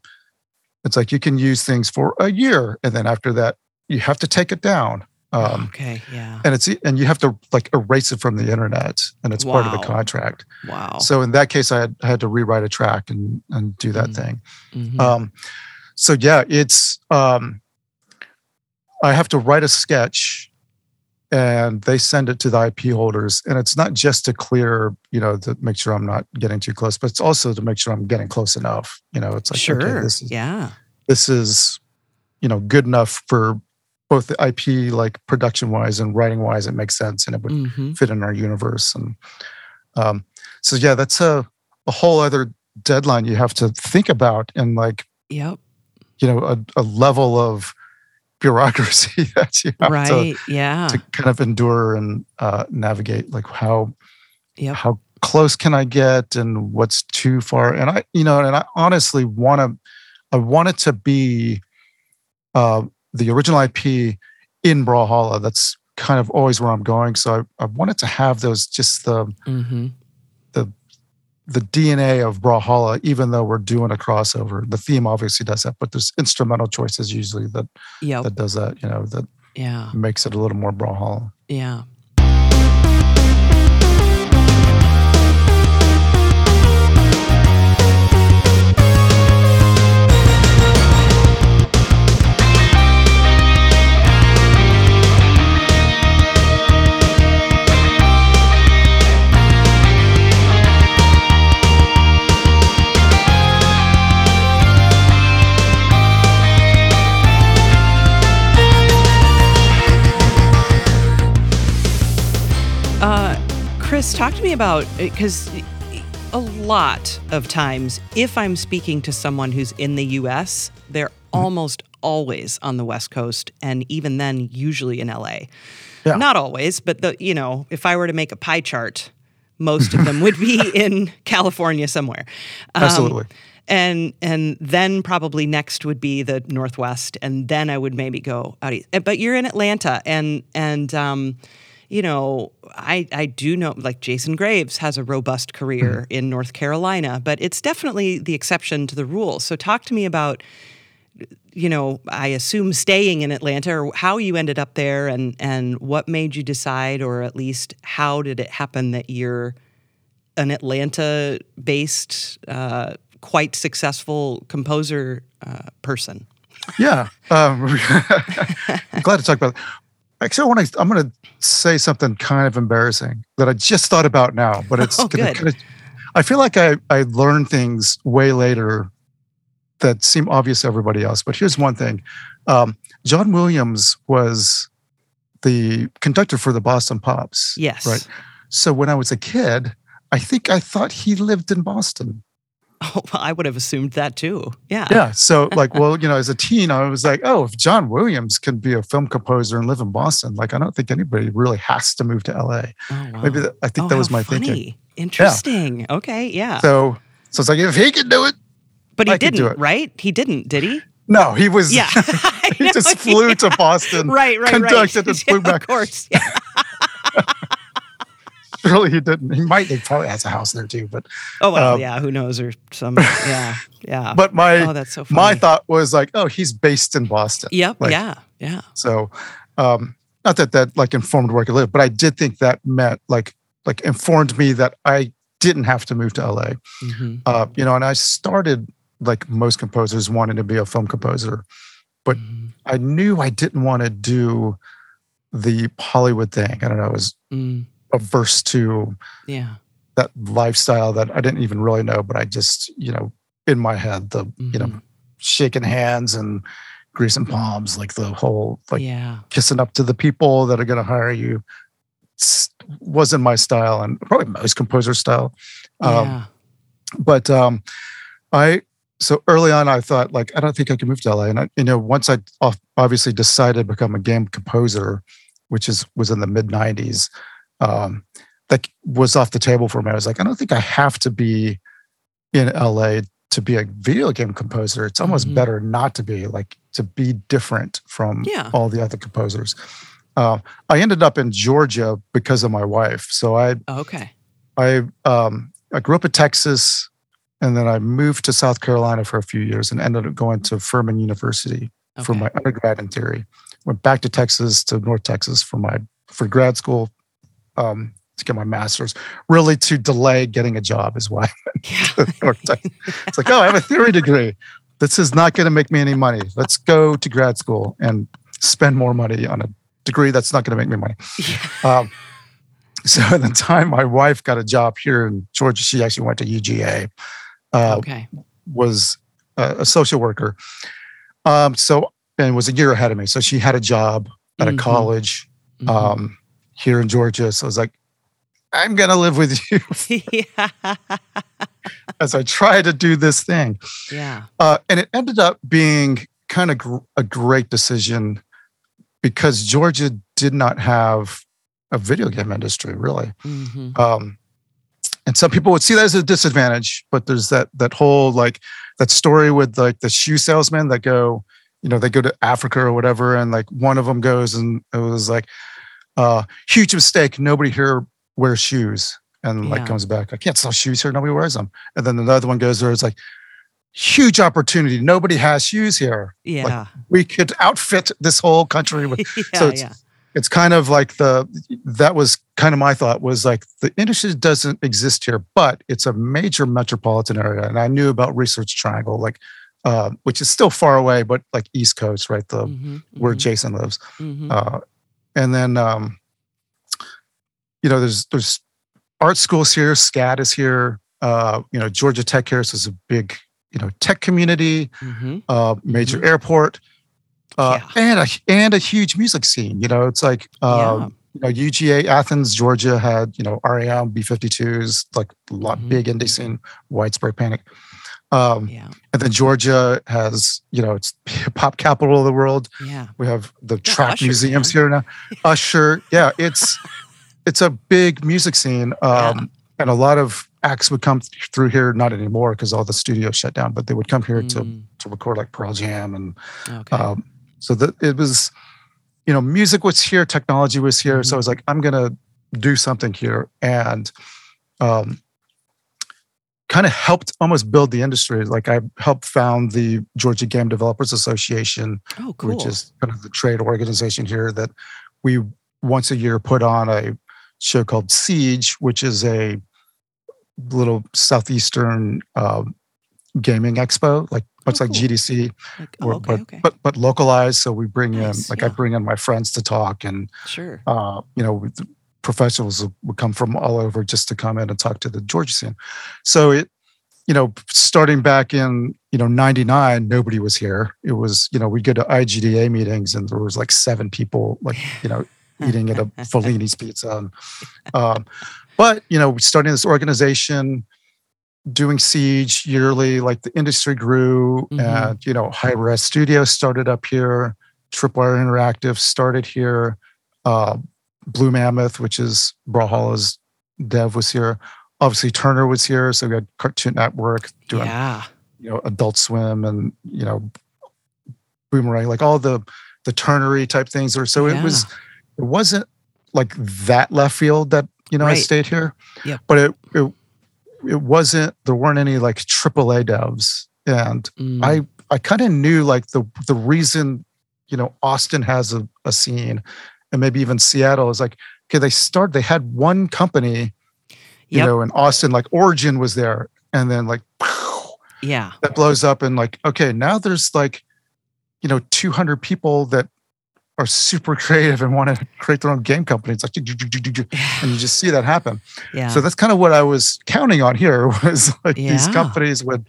it's like you can use things for a year, and then after that you have to take it down. Um, okay, yeah. And it's and you have to like erase it from the internet, and it's wow. part of the contract. Wow. So in that case, I had, I had to rewrite a track and and do that mm-hmm. thing. Mm-hmm. Um, so yeah, it's um, I have to write a sketch and they send it to the IP holders. And it's not just to clear, you know, to make sure I'm not getting too close, but it's also to make sure I'm getting close enough. You know, it's like, sure. okay, this is, yeah, this is, you know, good enough for both the IP, like production wise and writing wise, it makes sense and it would mm-hmm. fit in our universe. And um, so, yeah, that's a, a whole other deadline you have to think about and like, yep you know a, a level of bureaucracy that you have right, to, yeah. to kind of endure and uh, navigate like how yep. how close can I get and what's too far and I you know and I honestly want to I want it to be uh, the original IP in Brawlhalla that's kind of always where I'm going so I, I wanted to have those just the mm-hmm the DNA of Brawlhalla, even though we're doing a crossover. The theme obviously does that, but there's instrumental choices usually that yep. that does that. You know that yeah makes it a little more Brawlhalla. Yeah. Chris, talk to me about because a lot of times, if I'm speaking to someone who's in the US, they're mm-hmm. almost always on the West Coast, and even then, usually in LA. Yeah. Not always, but the you know, if I were to make a pie chart, most of them would be in California somewhere. Um, Absolutely. And and then probably next would be the Northwest, and then I would maybe go out east. But you're in Atlanta, and and um, you know, I I do know like Jason Graves has a robust career mm-hmm. in North Carolina, but it's definitely the exception to the rule. So talk to me about you know, I assume staying in Atlanta or how you ended up there and, and what made you decide, or at least how did it happen that you're an Atlanta based, uh, quite successful composer uh, person? Yeah. Um, I'm glad to talk about it. Actually, I want to, I'm going to say something kind of embarrassing that I just thought about now, but it's oh, gonna, good. I feel like I, I learned things way later that seem obvious to everybody else. But here's one thing um, John Williams was the conductor for the Boston Pops. Yes. Right. So when I was a kid, I think I thought he lived in Boston. Oh, I would have assumed that too. Yeah. Yeah. So, like, well, you know, as a teen, I was like, oh, if John Williams can be a film composer and live in Boston, like, I don't think anybody really has to move to LA. Oh, wow. Maybe that, I think oh, that was my funny. thinking. Interesting. Okay. Yeah. So, so it's like, if he can do it, but he I didn't, it. right? He didn't, did he? no, he was, Yeah. he just flew to Boston, right, right, conducted right. and flew Yeah, back. Of course. Yeah. Really, he didn't. He might, he probably has a house there too. But, Oh well, Um, yeah. Who knows? Or some. Yeah. Yeah. but my, oh, that's so funny. my thought was like, oh, he's based in Boston. Yep. like- yeah. Yeah. So, um, not that that like informed where I could live, but I did think that meant like like informed me that I didn't have to move to LA. hmm Uh, you know, and I started like most composers wanting to be a film composer. But- I knew I didn't want to do the Hollywood thing. I don't know, I was mm averse to Yeah. that lifestyle that I didn't even really know, but I just, you know, in my head, the you know, Mhm. shaking hands and greasing palms, like the whole like yeah. kissing up to the people that are going to hire you wasn't my style and probably most composer style um, yeah. but um, i so early on i thought like i don't think i can move to la and I, you know once i obviously decided to become a game composer which is was in the mid 90s um, that was off the table for me i was like i don't think i have to be in la to be a video game composer it's almost Mhm. better not to be like to be different from Yeah. all the other composers uh, i ended up in georgia because of my wife so i Okay. I um, I grew up in Texas, and then I moved to South Carolina for a few years, and ended up going to Furman University for my undergrad in theory. Went back to Texas to North Texas for my for grad school um, to get my master's. Really to delay getting a job is why. Yeah. North Texas. It's like, oh, I have a theory degree. This is not going to make me any money. Let's go to grad school and spend more money on a degree that's not going to make me money. Um, so at the time my wife got a job here in Georgia, she actually went to UGA, uh, okay. was a, a social worker. Um, so and was a year ahead of me. So she had a job at a Mhm. college Mhm. um, here in Georgia. So I was like, I'm gonna live with you yeah. as I try to do this thing. Yeah. Uh, and it ended up being kind of gr- a great decision because Georgia did not have a video game industry really. hmm um, and some people would see that as a disadvantage but there's that that whole like that story with like the shoe salesman that go you know they go to africa or whatever and like one of them goes and it was like uh huge mistake. Nobody here wears shoes. And like comes back i can't sell shoes here. Nobody wears them and then another one goes there. It's like huge opportunity. Nobody has shoes here. Yeah. we could outfit this whole country with yeah. so it's- yeah. it's kind of like the that was kind of my thought was like the industry doesn't exist here but it's a major metropolitan area. And i knew about research triangle like uh, which is still far away but like east coast right? The Mhm, where mhm, jason lives. Mhm. uh, and then um, you know there's there's art schools here SCAD is here uh, you know georgia tech here so it's a big you know tech community Mhm. uh, major airport, uh, Yeah. and a and a huge music scene. You know, it's like um, you know UGA Athens, Georgia had you know REM, B52s, like a lot Mhm. big indie scene, Widespread Panic. Um, Yeah. and then Georgia has you know it's hip hop capital of the world. Yeah. We have the Yeah, track Usher, museums man. here now. Usher, yeah, it's it's a big music scene, um, and a lot of acts would come through here. Not anymore because all the studios shut down, but they would come here to Mm, to record like Pearl Jam and okay. um, so that it was you know music was here technology was here so i was like i'm gonna do something here and um, kind of helped almost build the industry. Like I helped found the Georgia Game Developers Association, oh, cool. which is kind of the trade organization here that we once a year put on a show called Siege, which is a little southeastern uh, gaming expo, like much oh, like cool. GDC, like, oh, okay, but, okay. but but localized. So we bring nice, in like yeah. I bring in my friends to talk, and sure, uh, you know, professionals would come from all over just to come in and talk to the Georgia scene. So it, you know, starting back in you know '99, nobody was here. It was you know we'd go to IGDA meetings and there was like seven people like you know eating at a Fellini's pizza. And, um, but you know, starting this organization, doing Siege yearly, like the industry grew, mm-hmm. and you know, Hi-Rez Studio started up here. Tripwire Interactive started here. Uh, Blue Mammoth, which is Brawlhalla's dev, was here. Obviously, Turner was here, so we had Cartoon Network doing, yeah. you know, Adult Swim and you know, Boomerang, like all the the Turnery type things. Or so yeah. it was. It wasn't like that left field that you know right. I stayed here. Yeah, but it it it wasn't. There weren't any like AAA devs, and mm. I I kind of knew like the the reason you know Austin has a, a scene and maybe even Seattle is like, okay, they start, they had one company, you yep. know, in Austin, like Origin was there. And then like, yeah, that blows up. And like, okay, now there's like, you know, 200 people that are super creative and want to create their own game company. It's like, and you just see that happen. Yeah. So that's kind of what I was counting on here was like yeah. these companies would,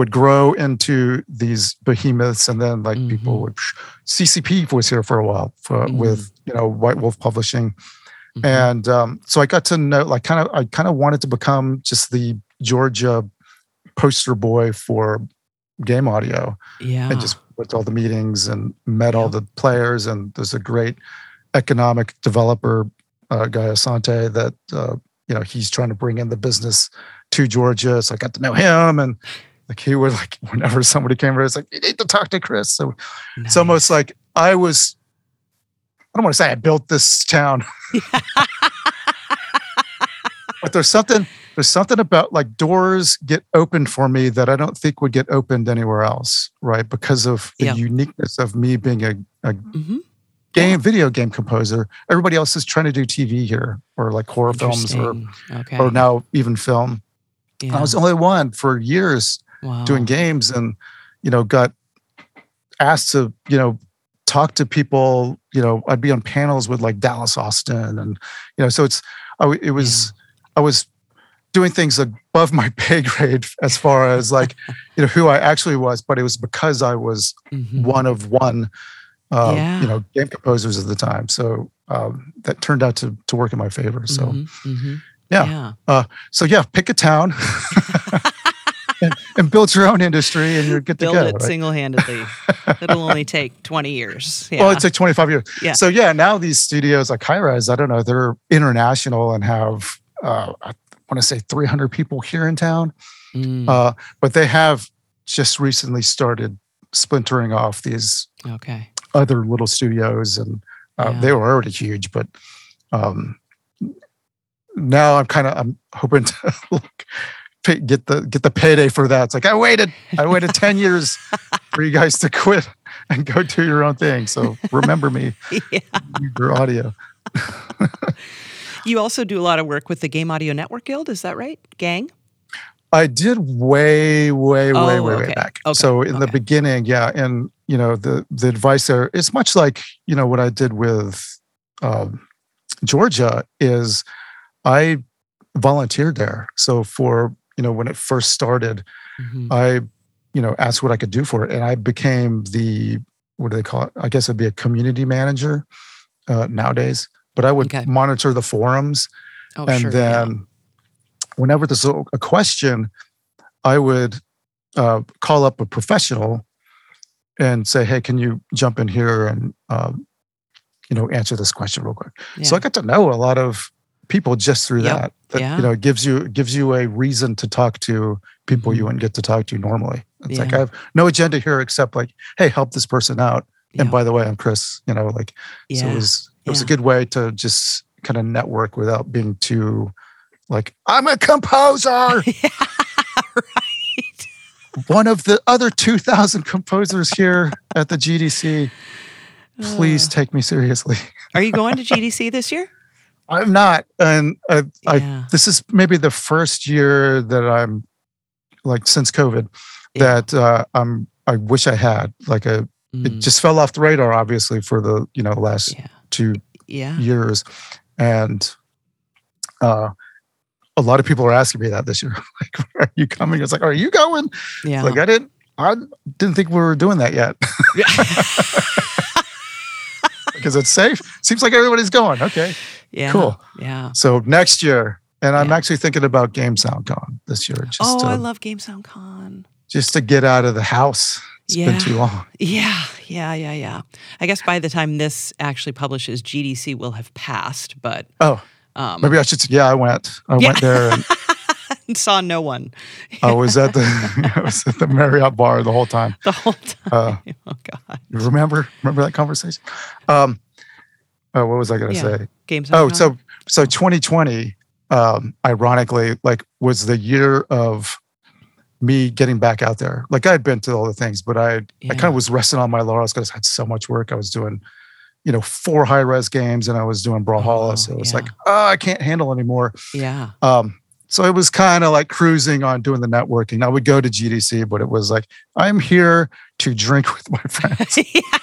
would grow into these behemoths and then like mm-hmm. people would ccp was here for a while for, mm-hmm. with you know white wolf publishing mm-hmm. and um, so i got to know like kind of i kind of wanted to become just the georgia poster boy for game audio yeah and just went to all the meetings and met yeah. all the players and there's a great economic developer uh, guy asante that uh, you know he's trying to bring in the business to georgia so i got to know him and like he would like whenever somebody came over, it's like you need to talk to Chris. So nice. it's almost like I was. I don't want to say I built this town, but there's something there's something about like doors get opened for me that I don't think would get opened anywhere else, right? Because of the yeah. uniqueness of me being a, a mm-hmm. game yeah. video game composer. Everybody else is trying to do TV here, or like horror films, or okay. or now even film. Yeah. I was the only one for years wow. doing games and you know got asked to you know talk to people you know i'd be on panels with like dallas austin and you know so it's I, it was yeah. i was doing things above my pay grade as far as like you know who i actually was but it was because i was mm-hmm. one of one uh, yeah. you know game composers at the time so um, that turned out to to work in my favor so mm-hmm. Mm-hmm. yeah, yeah. Uh, so yeah pick a town and, and, build your own industry and you're good build to go. it right? single-handedly. It'll only take 20 years. Yeah. Well, it take 25 years. Yeah. So yeah, now these studios like Hi-Rez, I don't know, they're international and have uh, I want to say 300 people here in town. Mm. Uh, but they have just recently started splintering off these okay other little studios and uh, yeah. they were already huge, but um, now I'm kind of I'm hoping to look pay, get the get the payday for that. It's like I waited, I waited ten years for you guys to quit and go do your own thing. So remember me, yeah. your audio. you also do a lot of work with the Game Audio Network Guild. Is that right, gang? I did way, way, oh, way, way, okay. way back. Okay. So in okay. the beginning, yeah, and you know the the advice there is much like you know what I did with um, Georgia is I volunteered there. So for you know when it first started mm-hmm. i you know asked what i could do for it and i became the what do they call it i guess it'd be a community manager uh, nowadays but i would okay. monitor the forums oh, and sure, then yeah. whenever there's a, question i would uh, call up a professional and say hey can you jump in here and um, you know answer this question real quick yeah. so i got to know a lot of people just through yep. that. that yeah. You know, it gives you gives you a reason to talk to people mm-hmm. you wouldn't get to talk to normally. It's yeah. like I have no agenda here except like, hey, help this person out. And by the way, I'm Chris. You know, like yeah. so it was it was a good way to just kind of network without being too like I'm a composer. right. one of the other 2,000 composers here at the GDC. Please Uh, take me seriously. are you going to GDC this year? I'm not, and I, I this is maybe the first year that I'm like since COVID Yeah. that uh, I'm. I wish I had like a. It Mm, just fell off the radar, obviously, for the you know last Yeah. two yeah. years, and uh, a lot of people are asking me that this year. like, are you coming? It's like, are you going? Yeah. Like, I didn't. I didn't think we were doing that yet because it's safe. Seems like everybody's going. Okay, yeah. Cool. Yeah. so next year, and I'm Yeah. actually thinking about Game Sound Con this year, just Oh, to, I love Game Sound Con. just to get out of the house. It's Yeah. been too long. Yeah, yeah, yeah, yeah. I guess by the time this actually publishes, GDC will have passed, but Oh, um, maybe I should. Yeah, I went. I Yeah. went there and saw no one I was at the I was at the Marriott bar the whole time. the whole time. Uh, oh God. remember remember that conversation? Um, oh, what was I going to Yeah. say? Games. Oh, so so 2020, um, ironically, like was the year of me getting back out there. Like I had been to all the things, but I I kind of was resting on my laurels because I had so much work. I was doing, you know, four Hi-Rez games and I was doing Brawlhalla. Oh, so it was yeah. like, oh, I can't handle anymore. yeah. Um, so it was kind of like cruising on doing the networking. I would go to GDC, but it was like, I'm here to drink with my friends. yeah,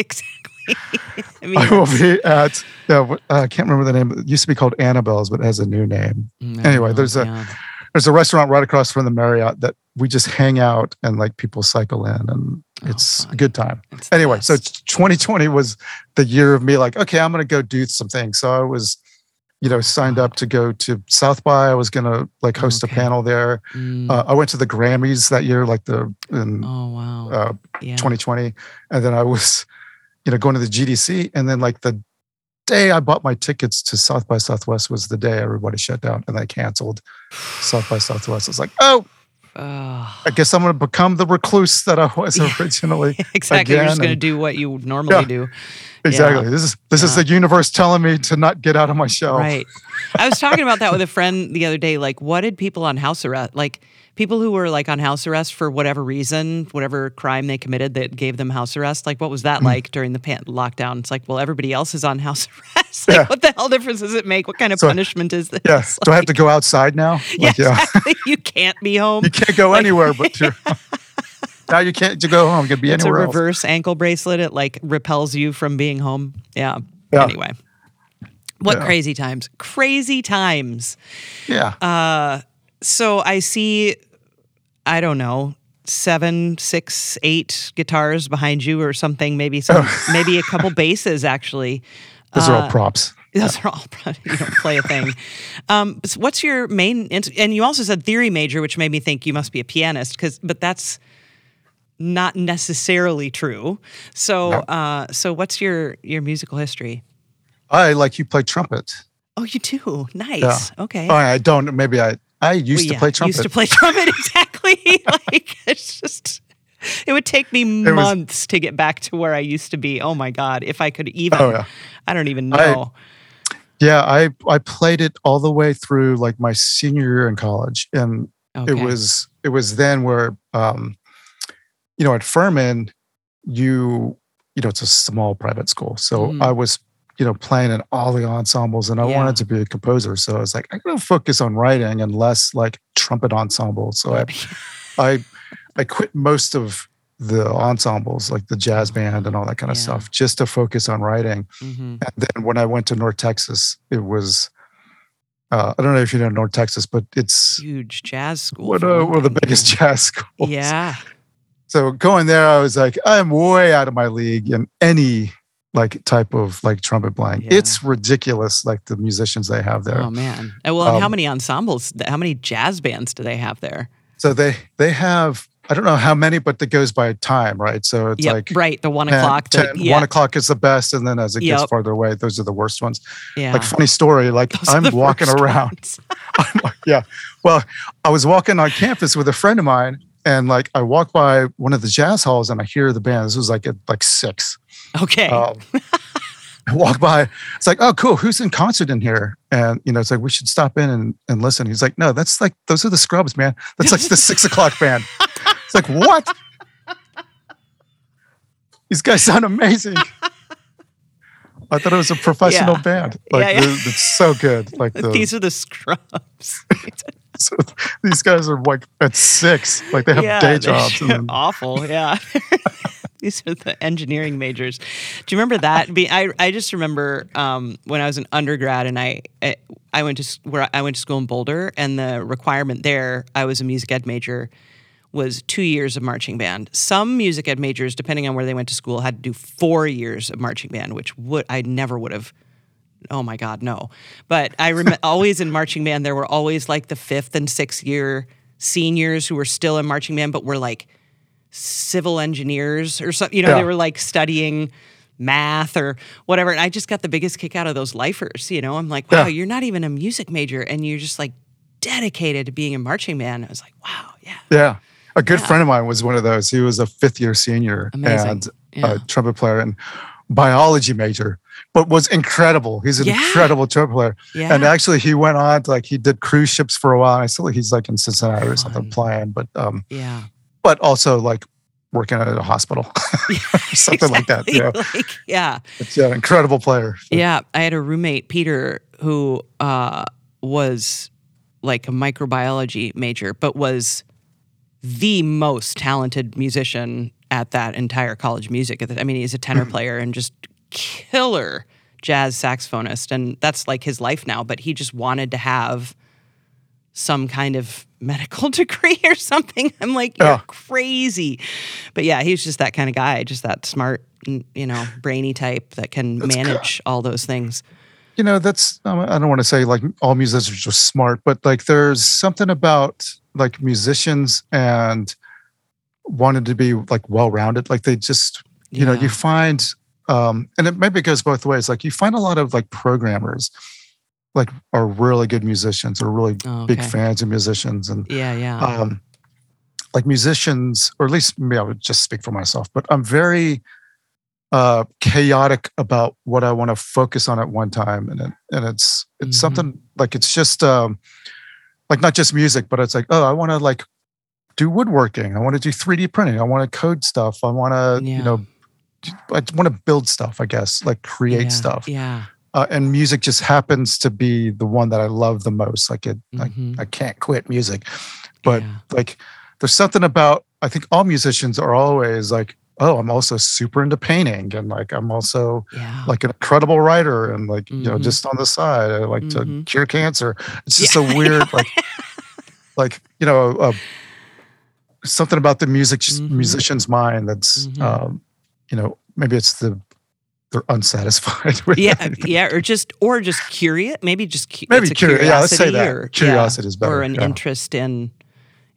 exactly. I mean, I will be at, yeah, uh, I can't remember the name. It used to be called Annabelle's, but it has a new name. Mm, anyway, there's a- yeah. There's a restaurant right across from the Marriott that we just hang out and like people cycle in and Oh, it's fun. a good time. It's Anyway, so 2020 was the year of me like, okay, I'm going to go do some things. So I was, you know, signed up to go to South by. I was going to like host Okay. a panel there. Mm, Uh, I went to the Grammys that year, like the in oh wow. uh, yeah. 2020, and then I was, you know, going to the GDC, and then like the day I bought my tickets to South by Southwest was the day everybody shut down and they canceled South by Southwest. I was like, oh, Oh. I guess I'm going to become the recluse that I was originally. exactly. You're just going to do what you normally Yeah. do. Exactly. This is this is the universe telling me to not get out of my shell. Right. I was talking about that with a friend the other day. Like, what did people on house arrest, like people who were like on house arrest for whatever reason, whatever crime they committed that gave them house arrest, like what was that Mm. like during the pan- lockdown? It's like, well, everybody else is on house arrest. Like, Yeah. what the hell difference does it make? What kind of So- punishment is this? Yeah. Do I have to go outside now? Yeah, Like, yeah. exactly. you can't be home. You can't go anywhere but you're now you can't to go home. You can be it's a anywhere else. reverse ankle bracelet. It like repels you from being home. Yeah. Yeah. Anyway. What Yeah. crazy times. Crazy times. Yeah. Uh, so I see, I don't know, seven, six, eight guitars behind you or something. Maybe some, maybe a couple basses actually. Those are uh, all props. Those are all you don't play a thing. Um, so what's your main? And you also said theory major, which made me think you must be a pianist. Because, but that's not necessarily true. So, No. uh, so what's your your musical history? I like you play trumpet. Oh, you do. Nice. Okay. Oh, I don't. Maybe I. I used Well, to yeah, play trumpet. Used to play trumpet exactly. like it's just. It would take me was- months to get back to where I used to be. Oh my god! If I could even, Oh, yeah. I don't even I- know. Yeah, I I played it all the way through like my senior year in college, and okay. it was it was then where um, you know at Furman, you you know it's a small private school, so Mhm. I was you know playing in all the ensembles, and I Yeah. wanted to be a composer, so I was like I'm gonna focus on writing and less like trumpet ensemble. So I I I quit most of the ensembles like the jazz band and all that kind of Yeah. stuff just to focus on writing. Mhm. And then when I went to North Texas, it was uh, I don't know if you know North Texas, but it's huge jazz school. one, one one of the biggest jazz schools. Yeah. So going there, I was like, I'm way out of my league in any like type of like trumpet playing. Yeah. It's ridiculous, like the musicians they have there. Oh man. And well, and how Um, many ensembles? How many jazz bands do they have there? So they they have I don't know how many, but it goes by time, right? So it's Yep. like right. The one 10, o'clock. the- 10, yeah. One o'clock is the best, and then as it Yep. gets farther away, those are the worst ones. yeah. Like funny story, like Those I'm walking around. I'm like, yeah. Well, I was walking on campus with a friend of mine, and like I walk by one of the jazz halls, and I hear the band. This was like at like six. Okay. Um, I walk by. It's like, oh, cool. Who's in concert in here? And you know, it's like we should stop in and, and listen. He's like, no, that's like those are the scrubs, man. That's like the six o'clock band. It's like, what? These guys sound amazing. I thought it was a professional Yeah. band. Like Yeah, yeah. it's so good. Like the, These are the scrubs. so these guys are like at six. Like they have yeah, day jobs. And then, awful. Yeah. These are the engineering majors. Do you remember that? I I just remember um, when I was an undergrad and I I- I went to where I went to school in Boulder and the requirement there I was a music ed major was two years of marching band. Some music ed majors, depending on where they went to school, had to do four years of marching band, which would I never would have oh my god no but i remember always in marching band there were always like the fifth and sixth year seniors who were still in marching band but were like civil engineers or something you know Yeah. they were like studying math or whatever and i just got the biggest kick out of those lifers you know i'm like wow Yeah. you're not even a music major and you're just like dedicated to being a marching band i was like wow yeah yeah. A good Yeah. friend of mine was one of those. He was a fifth year senior Amazing. and a trumpet player and biology major, but was incredible. He's an Yeah. incredible trumpet player. yeah And actually, he went on to like he did cruise ships for a while. I still he's like in Cincinnati or something playing, but um, yeah but also like working at a hospital or something like that. You know, like, yeah but yeah, incredible player. Yeah, I had a roommate, Peter, who uh, was like a microbiology major, but was the most talented musician at that entire college music. I mean, he's a tenor mm-hmm. player and just killer jazz saxophonist, and that's like his life now. But he just wanted to have some kind of medical degree or something. I'm like, you're Yeah. crazy. But yeah, he's just that kind of guy, just that smart, you know, brainy type that can That's manage all those things. you know that's i don't want to say like all musicians are just smart but like there's something about like musicians and wanted to be like well-rounded like they just you know you find um and it maybe goes both ways like you find a lot of like programmers like are really good musicians or really Oh, big fans of musicians and Yeah, yeah. um, like musicians, or at least maybe I would just speak for myself, but I'm very uh, chaotic about what I want to focus on at one time, and it, and it's it's Mhm. something like it's just um, like not just music, but it's like oh, I want to like do woodworking, I want to do 3D printing, I want to code stuff, I want to Yeah. you know, I want to build stuff, I guess, like create yeah, stuff, Yeah. uh, and music just happens to be the one that I love the most. Like it, like mhm, I can't quit music, but yeah. like there's something about I think all musicians are always like, oh, I'm also super into painting and like I'm also Yeah. like an incredible writer and like you know Mhm. just on the side I like to Mhm. cure cancer. It's just Yeah, a I weird like like you know uh, something about the music Mhm. musician's mind that's Mhm. um, you know maybe it's the they're unsatisfied with yeah, yeah, or just or just curious. Maybe just cu- Maybe it's a curi- yeah, let's say curiosity that. or yeah, Curiosity is better, or an yeah. interest in.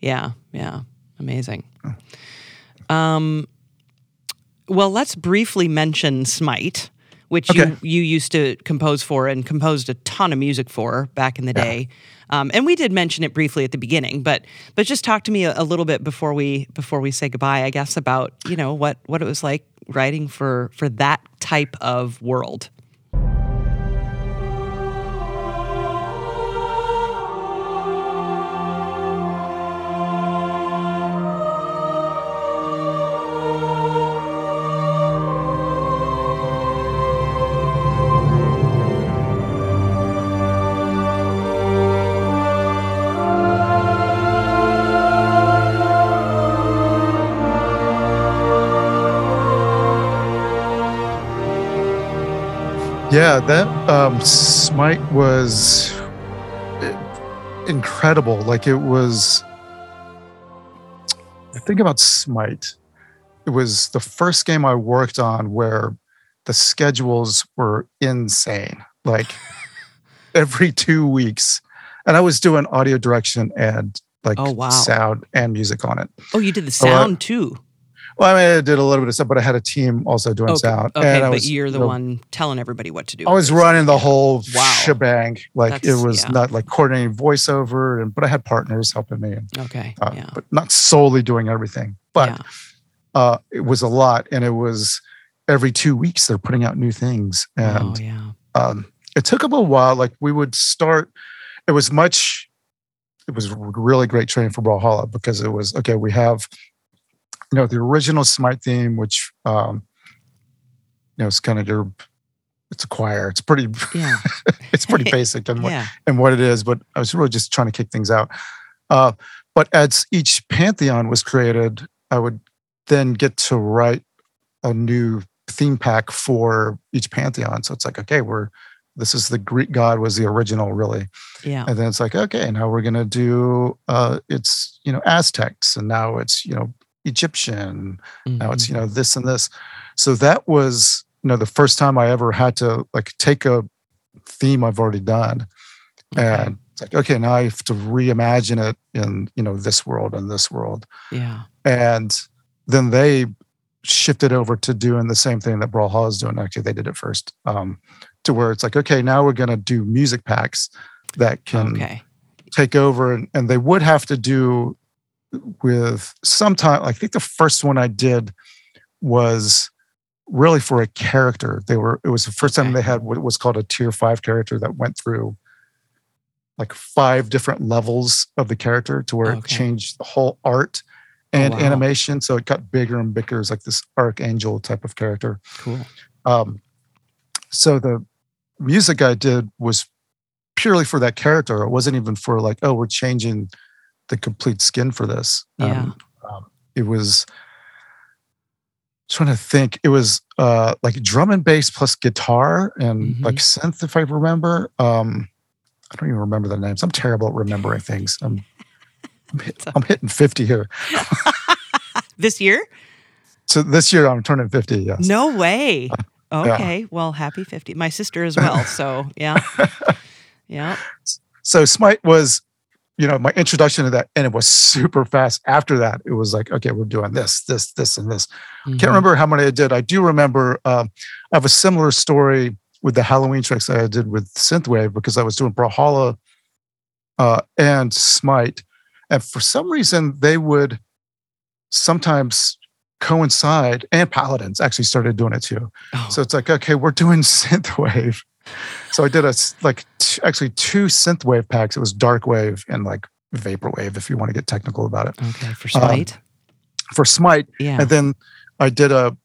Yeah, yeah, amazing. Um, well, let's briefly mention Smite, which Okay. you you used to compose for and composed a ton of music for back in the Yeah. day. Um, and we did mention it briefly at the beginning, but but just talk to me a, a little bit before we before we say goodbye. I guess about you know what what it was like writing for for that type of world. Yeah, that um, Smite was incredible. Like it was. The thing about Smite, it was the first game I worked on where the schedules were insane. Like every two weeks, and I was doing audio direction and like Oh, wow. sound and music on it. Oh, you did the sound too. Well, I mean, I did a little bit of stuff, but I had a team also doing Okay, sound. okay and I but was, you're the you know, one telling everybody what to do. I was running the whole Wow. shebang. Like That's- it was yeah. not like coordinating voiceover, and but I had partners helping me, and, Okay. uh, yeah. but not solely doing everything. But yeah. uh, it was a lot, and it was every two weeks they're putting out new things, Oh and yeah. um, it took a little while. Like we would start. It was much. It was really great training for Brawlhalla because it was okay. We have, you know, the original Smite theme, which um, you know, it's kind of your. It's a choir. It's pretty. Yeah. it's pretty basic and what yeah. and what it is. But I was really just trying to kick things out. Uh, but as each pantheon was created, I would then get to write a new theme pack for each pantheon. So it's like, okay, we're this is the Greek god was the original, really. Yeah. And then it's like, okay, now we're gonna do uh it's you know Aztecs and now it's you know Egyptian. Now it's you know this and this. So that was you know the first time I ever had to like take a theme I've already done Okay. and it's like okay now I have to reimagine it in you know this world and this world yeah. and then they shifted over to doing the same thing that Brawlhalla is doing. Actually, they did it first, um, to where it's like, okay, now we're going to do music packs that can Okay. take over, and, and they would have to do with sometime. I think the first one I did was really for a character. They were. It was the first time they had what was called a tier five character that went through like five different levels of the character to where it changed the whole art Oh, and wow. animation. So it got bigger and bigger as like this archangel type of character. Cool. Um, so the music I did was purely for that character. It wasn't even for like, oh, we're changing the complete skin for this. Yeah. Um, um, it was trying to think. It was uh, like drum and bass plus guitar and Mhm. like synth, if I remember. Um, I don't even remember the names. I'm terrible at remembering things. I'm I'm, hit, I'm hitting 50 here. This year? So this year I'm turning 50. Yes. No way. yeah. Okay. Well, happy 50. My sister as well. So, yeah. Yeah. so smite was you know my introduction to that and it was super fast. After that it was like okay we're doing this this this and this. Mhm. can't remember how many i did. I do remember um, i have a similar story with the halloween tricks that i did with synthwave because i was doing brawlhalla uh, and smite. And for some reason they would sometimes coincide and paladins actually started doing it too. Oh, so it's like, okay, we're doing synthwave. So I did a like t- actually two synthwave packs. It was dark wave and like vaporwave, if you want to get technical about it, okay. For um, Smite. for Smite. yeah. And then I did a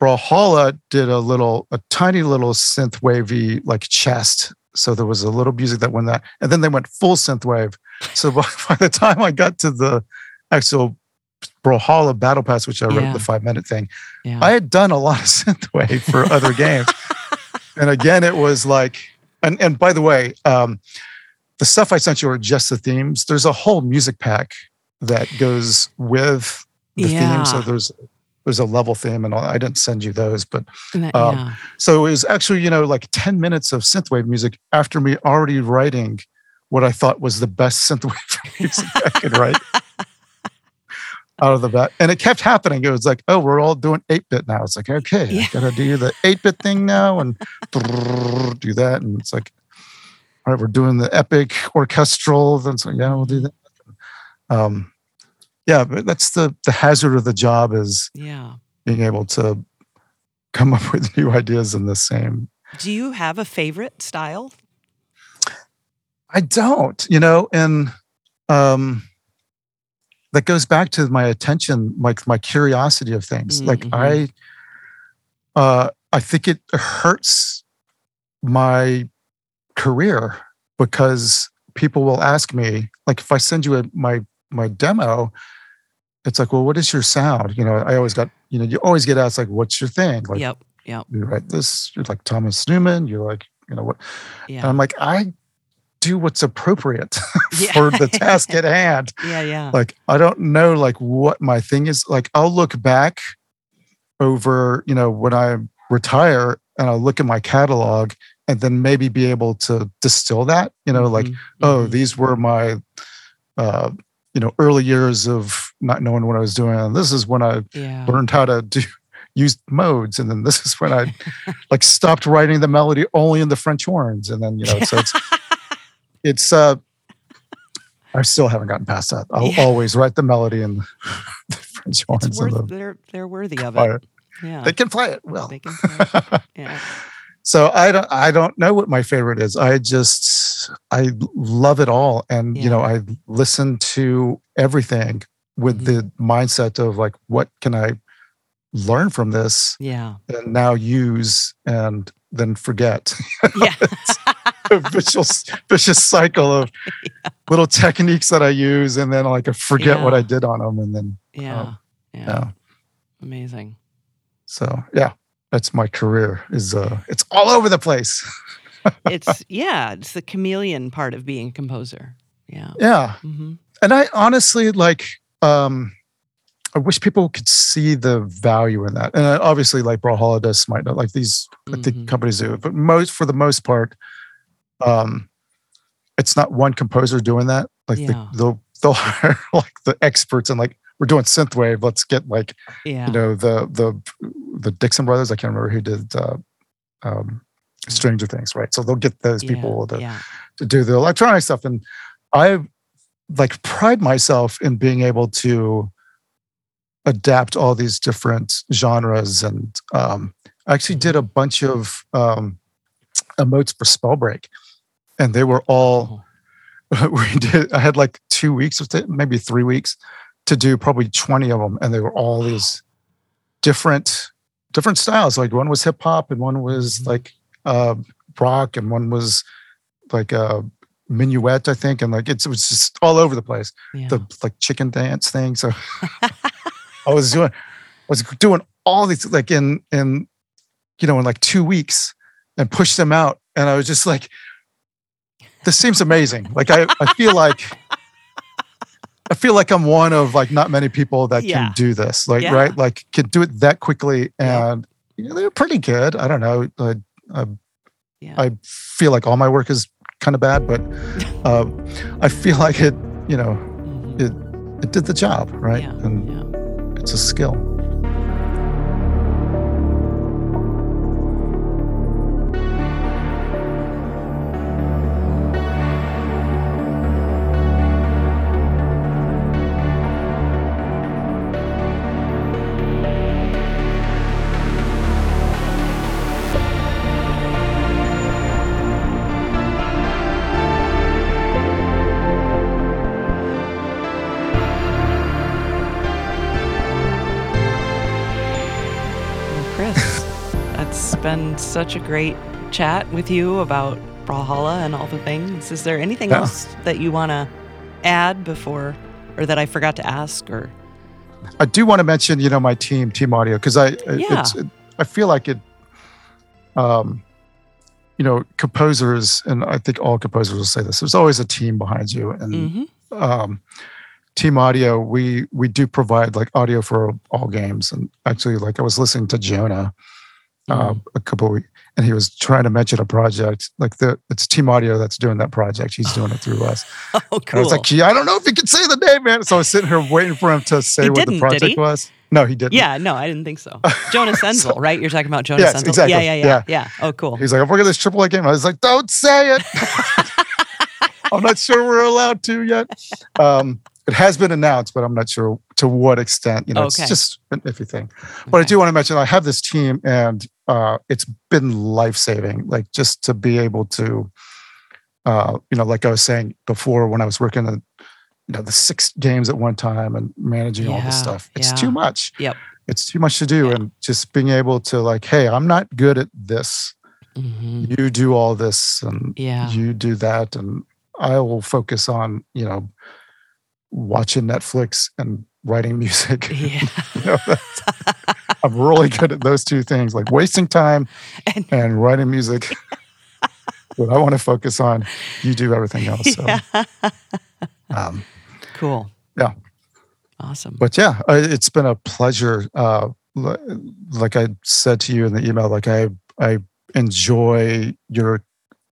Brawlhalla did a little, a tiny little synthwavy like chest. So there was a little music that went that, and then they went full synthwave. So by, by the time I got to the actual Brawlhalla Battle Pass, which I wrote Yeah. the five minute thing, yeah. I had done a lot of synthwave for other games. And again, it was like, and, and by the way, um, the stuff I sent you are just the themes. There's a whole music pack that goes with the theme. So there's there's a level theme and all. I didn't send you those, but um, yeah. so it was actually, you know, like 10 minutes of synthwave music after me already writing what I thought was the best synthwave music I could write out of the bat. And it kept happening. It was like, oh, we're all doing 8 bit now. It's like, okay, Yeah. I gotta do the 8 bit thing now and do that. And it's like, all right, we're doing the epic orchestral. Then it's like, yeah, we'll do that. Um, yeah, but that's the the hazard of the job is Yeah. being able to come up with new ideas in the same Do you have a favorite style? I don't, you know, and um that goes back to my attention, like my curiosity of things. Like Mhm. I uh I think it hurts my career because people will ask me, like if I send you a, my my demo, it's like, well, what is your sound? You know, I always got, you know, you always get asked like, what's your thing? Like yep. Yep. you write this, you're like Thomas Newman, you're like, you know what? And Yeah. I'm like, I do what's appropriate Yeah. for the task at hand. Yeah. Yeah. Like, I don't know like what my thing is. Like, I'll look back over, you know, when I retire and I'll look at my catalog and then maybe be able to distill that, you know, like, Mhm, oh, mhm. these were my uh, you know, early years of not knowing what I was doing. And this is when I yeah. learned how to do use modes and then this is when i like stopped writing the melody only in the french horns and then you know so it's it's uh i still haven't gotten past that i'll Yeah. always write the melody and the french horns worth, the they're they're worthy of fire. it. Yeah. they can play it well They can play. Yeah. so I don't I don't know what my favorite is. I just I love it all, and Yeah. you know I listen to everything with Mhm. the mindset of like, what can I learn from this Yeah. and now use and then forget. Yeah. Vicious vicious cycle of little techniques that I use, and then like I forget what I did on them, and then Yeah. yeah. yeah. Amazing. So yeah, that's my career. Is uh, it's all over the place. It's yeah, it's the chameleon part of being a composer. Yeah. Yeah, hmm and I honestly like. um I wish people could see the value in that. And uh, obviously, like Brawlhalla does might not like these. I think Mhm. companies do, but most for the most part, um, it's not one composer doing that. Like Yeah. the, they'll they'll hire like the experts and like we're doing synthwave. Let's get like Yeah. you know the the the Dixon brothers. I can't remember who did uh, um, Stranger Things, right? So they'll get those yeah. people to, Yeah. to do the electronic stuff, and I like pride myself in being able to adapt all these different genres, and um, I actually did a bunch of um, emotes for Spellbreak, and they were all Oh, we did. I had like two weeks with it, maybe three weeks to do probably 20 of them. And they were all these different, different styles. Like one was hip hop and one was Mhm. like uh, rock and one was like a minuet, I think. And like, it's, it was just all over the place. yeah. The like chicken dance thing. So I was doing, was doing all these like in, in, you know, in like two weeks and pushed them out. And I was just like, this seems amazing. Like I, I feel like I feel like I'm one of like not many people that Yeah. can do this. Like Yeah. right, like can do it that quickly, Yeah. and you know, they're pretty good. I don't know. I, I, Yeah. I feel like all my work is kind of bad, but uh, I feel like it. You know, Mhm. it it did the job, right? Yeah. And yeah. it's a skill. Such a great chat with you about Brawlhalla and all the things. Is there anything Yeah. else that you want to add before, or that I forgot to ask? Or I do want to mention, you know, my team, Team Audio, because I, Yeah. it's, it, I feel like it, um, you know, composers, and I think all composers will say this. There's always a team behind you, and Mhm. um, Team Audio, we we do provide like audio for all games. And actually, like I was listening to Jonah uh, a couple of weeks, and he was trying to mention a project. Like the it's Team Audio that's doing that project. He's doing it through us. oh, And cool. I was like, gee, I don't know if he can say the name, man. So I was sitting here waiting for him to say what the project was. No, he didn't. yeah, no, I didn't think so. Jonah Senzel, right? You're talking about Jonas Yes, Enzel. exactly. Yeah, yeah, yeah, Yeah. yeah. Oh, cool. He's like, I'm working this AAA game. I was like, don't say it. I'm not sure we're allowed to yet. Um, it has been announced, but I'm not sure to what extent. You know, Okay. it's just an iffy thing. But I do want to mention I have this team, and uh, it's been life saving. Like just to be able to, uh, you know, like I was saying before, when I was working the, you know, the six games at one time and managing all Yeah, this stuff, it's yeah. too much. Yep. It's too much to do, Yeah. and just being able to like, hey, I'm not good at this Mhm. you do all this and Yeah. you do that and i will focus on you know watching netflix and writing music Yeah. You know, i'm really good at those two things like wasting time And- and writing music but i want to focus on you do everything else so yeah. um, Cool. Yeah. Awesome. but yeah it's been a pleasure uh, like i said to you in the email like i i enjoy your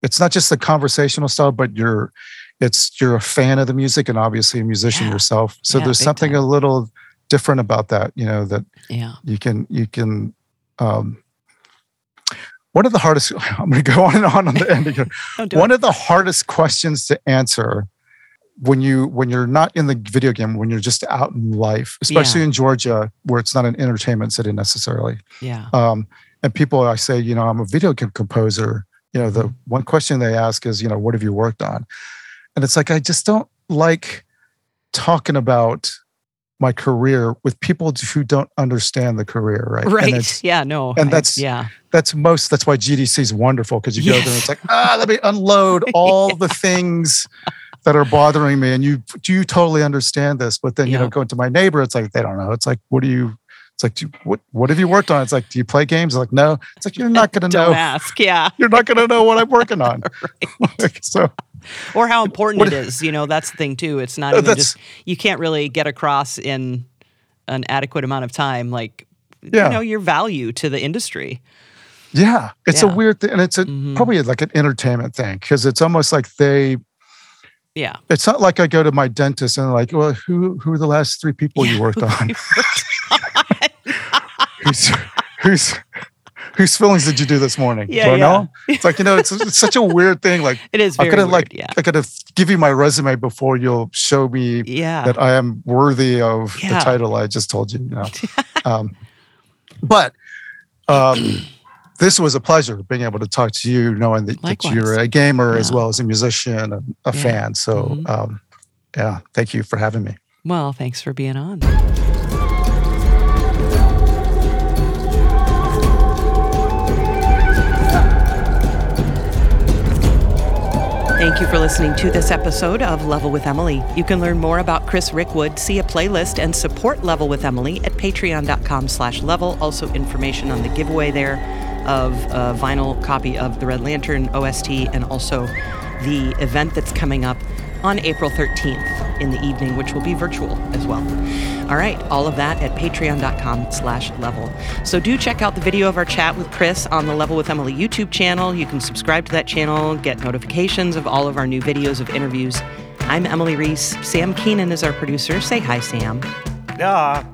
it's not just the conversational style but you're it's you're a fan of the music and obviously a musician Yeah. yourself so Yeah, there's something time. a little different about that you know that yeah. you can you can um one of the hardest i'm going to go on and on on the end here one it. of the hardest questions to answer when you when you're not in the video game when you're just out in life especially in georgia where it's not an entertainment city necessarily Yeah. um, and people I say, you know, I'm a video game composer. You know, the mm-hmm. one question they ask is, you know, what have you worked on? And it's like I just don't like talking about my career with people who don't understand the career, right? Right. yeah. No. And that's yeah. That's most. That's why GDC is wonderful because you yes. go there and it's like ah, let me unload all yeah. the things that are bothering me, and you do you totally understand this? But then you know, going to my neighbor, it's like they don't know. It's like what do you? It's like, you, what what have you worked on? It's like, do you play games? like, no. It's like you're not going to know. Ask, yeah. You're not going to know what I'm working on. like, so, or how important what, it is. You know, that's the thing too. It's not even just you can't really get across in an adequate amount of time, like yeah. you know, your value to the industry. Yeah, it's yeah. a weird thing, and it's a, mm-hmm. probably like an entertainment thing because it's almost like they yeah. It's not like I go to my dentist and like, well, who who are the last three people you worked on? Who's who's whose fillings did you do this morning? Yeah, do I yeah. know? It's like you know, it's, it's such a weird thing. Like it is. I could have like yeah. I could have give you my resume before you'll show me yeah. that I am worthy of the title I just told you. You know, um, but um, this was a pleasure being able to talk to you, knowing that, that you're a gamer as well as a musician, a, a fan. So, mm-hmm. um, yeah, thank you for having me. Well, thanks for being on. Thank you for listening to this episode of Level with Emily. You can learn more about Chris Rickwood, see a playlist, and support Level with Emily at patreon.com slash level. Also information on the giveaway there of a vinyl copy of the Red Lantern OST and also the event that's coming up on April 13th in the evening, which will be virtual as well. All right, all of that at patreon.com slash level. So do check out the video of our chat with Chris on the Level with Emily YouTube channel. You can subscribe to that channel, get notifications of all of our new videos of interviews. I'm Emily Reese. Sam Keenan is our producer. Say hi, Sam. Yeah.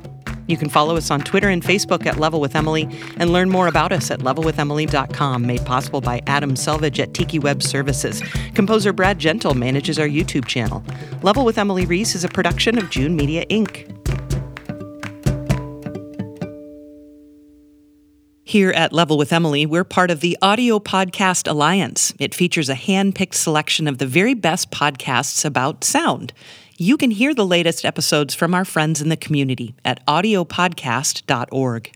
You can follow us on Twitter and Facebook at Level with Emily and learn more about us at levelwithemily.com, made possible by Adam Selvage at Tiki Web Services. Composer Brad Gentle manages our YouTube channel. Level with Emily Reese is a production of June Media Inc. Here at Level with Emily, we're part of the Audio Podcast Alliance. It features a hand picked selection of the very best podcasts about sound. You can hear the latest episodes from our friends in the community at audiopodcast.org.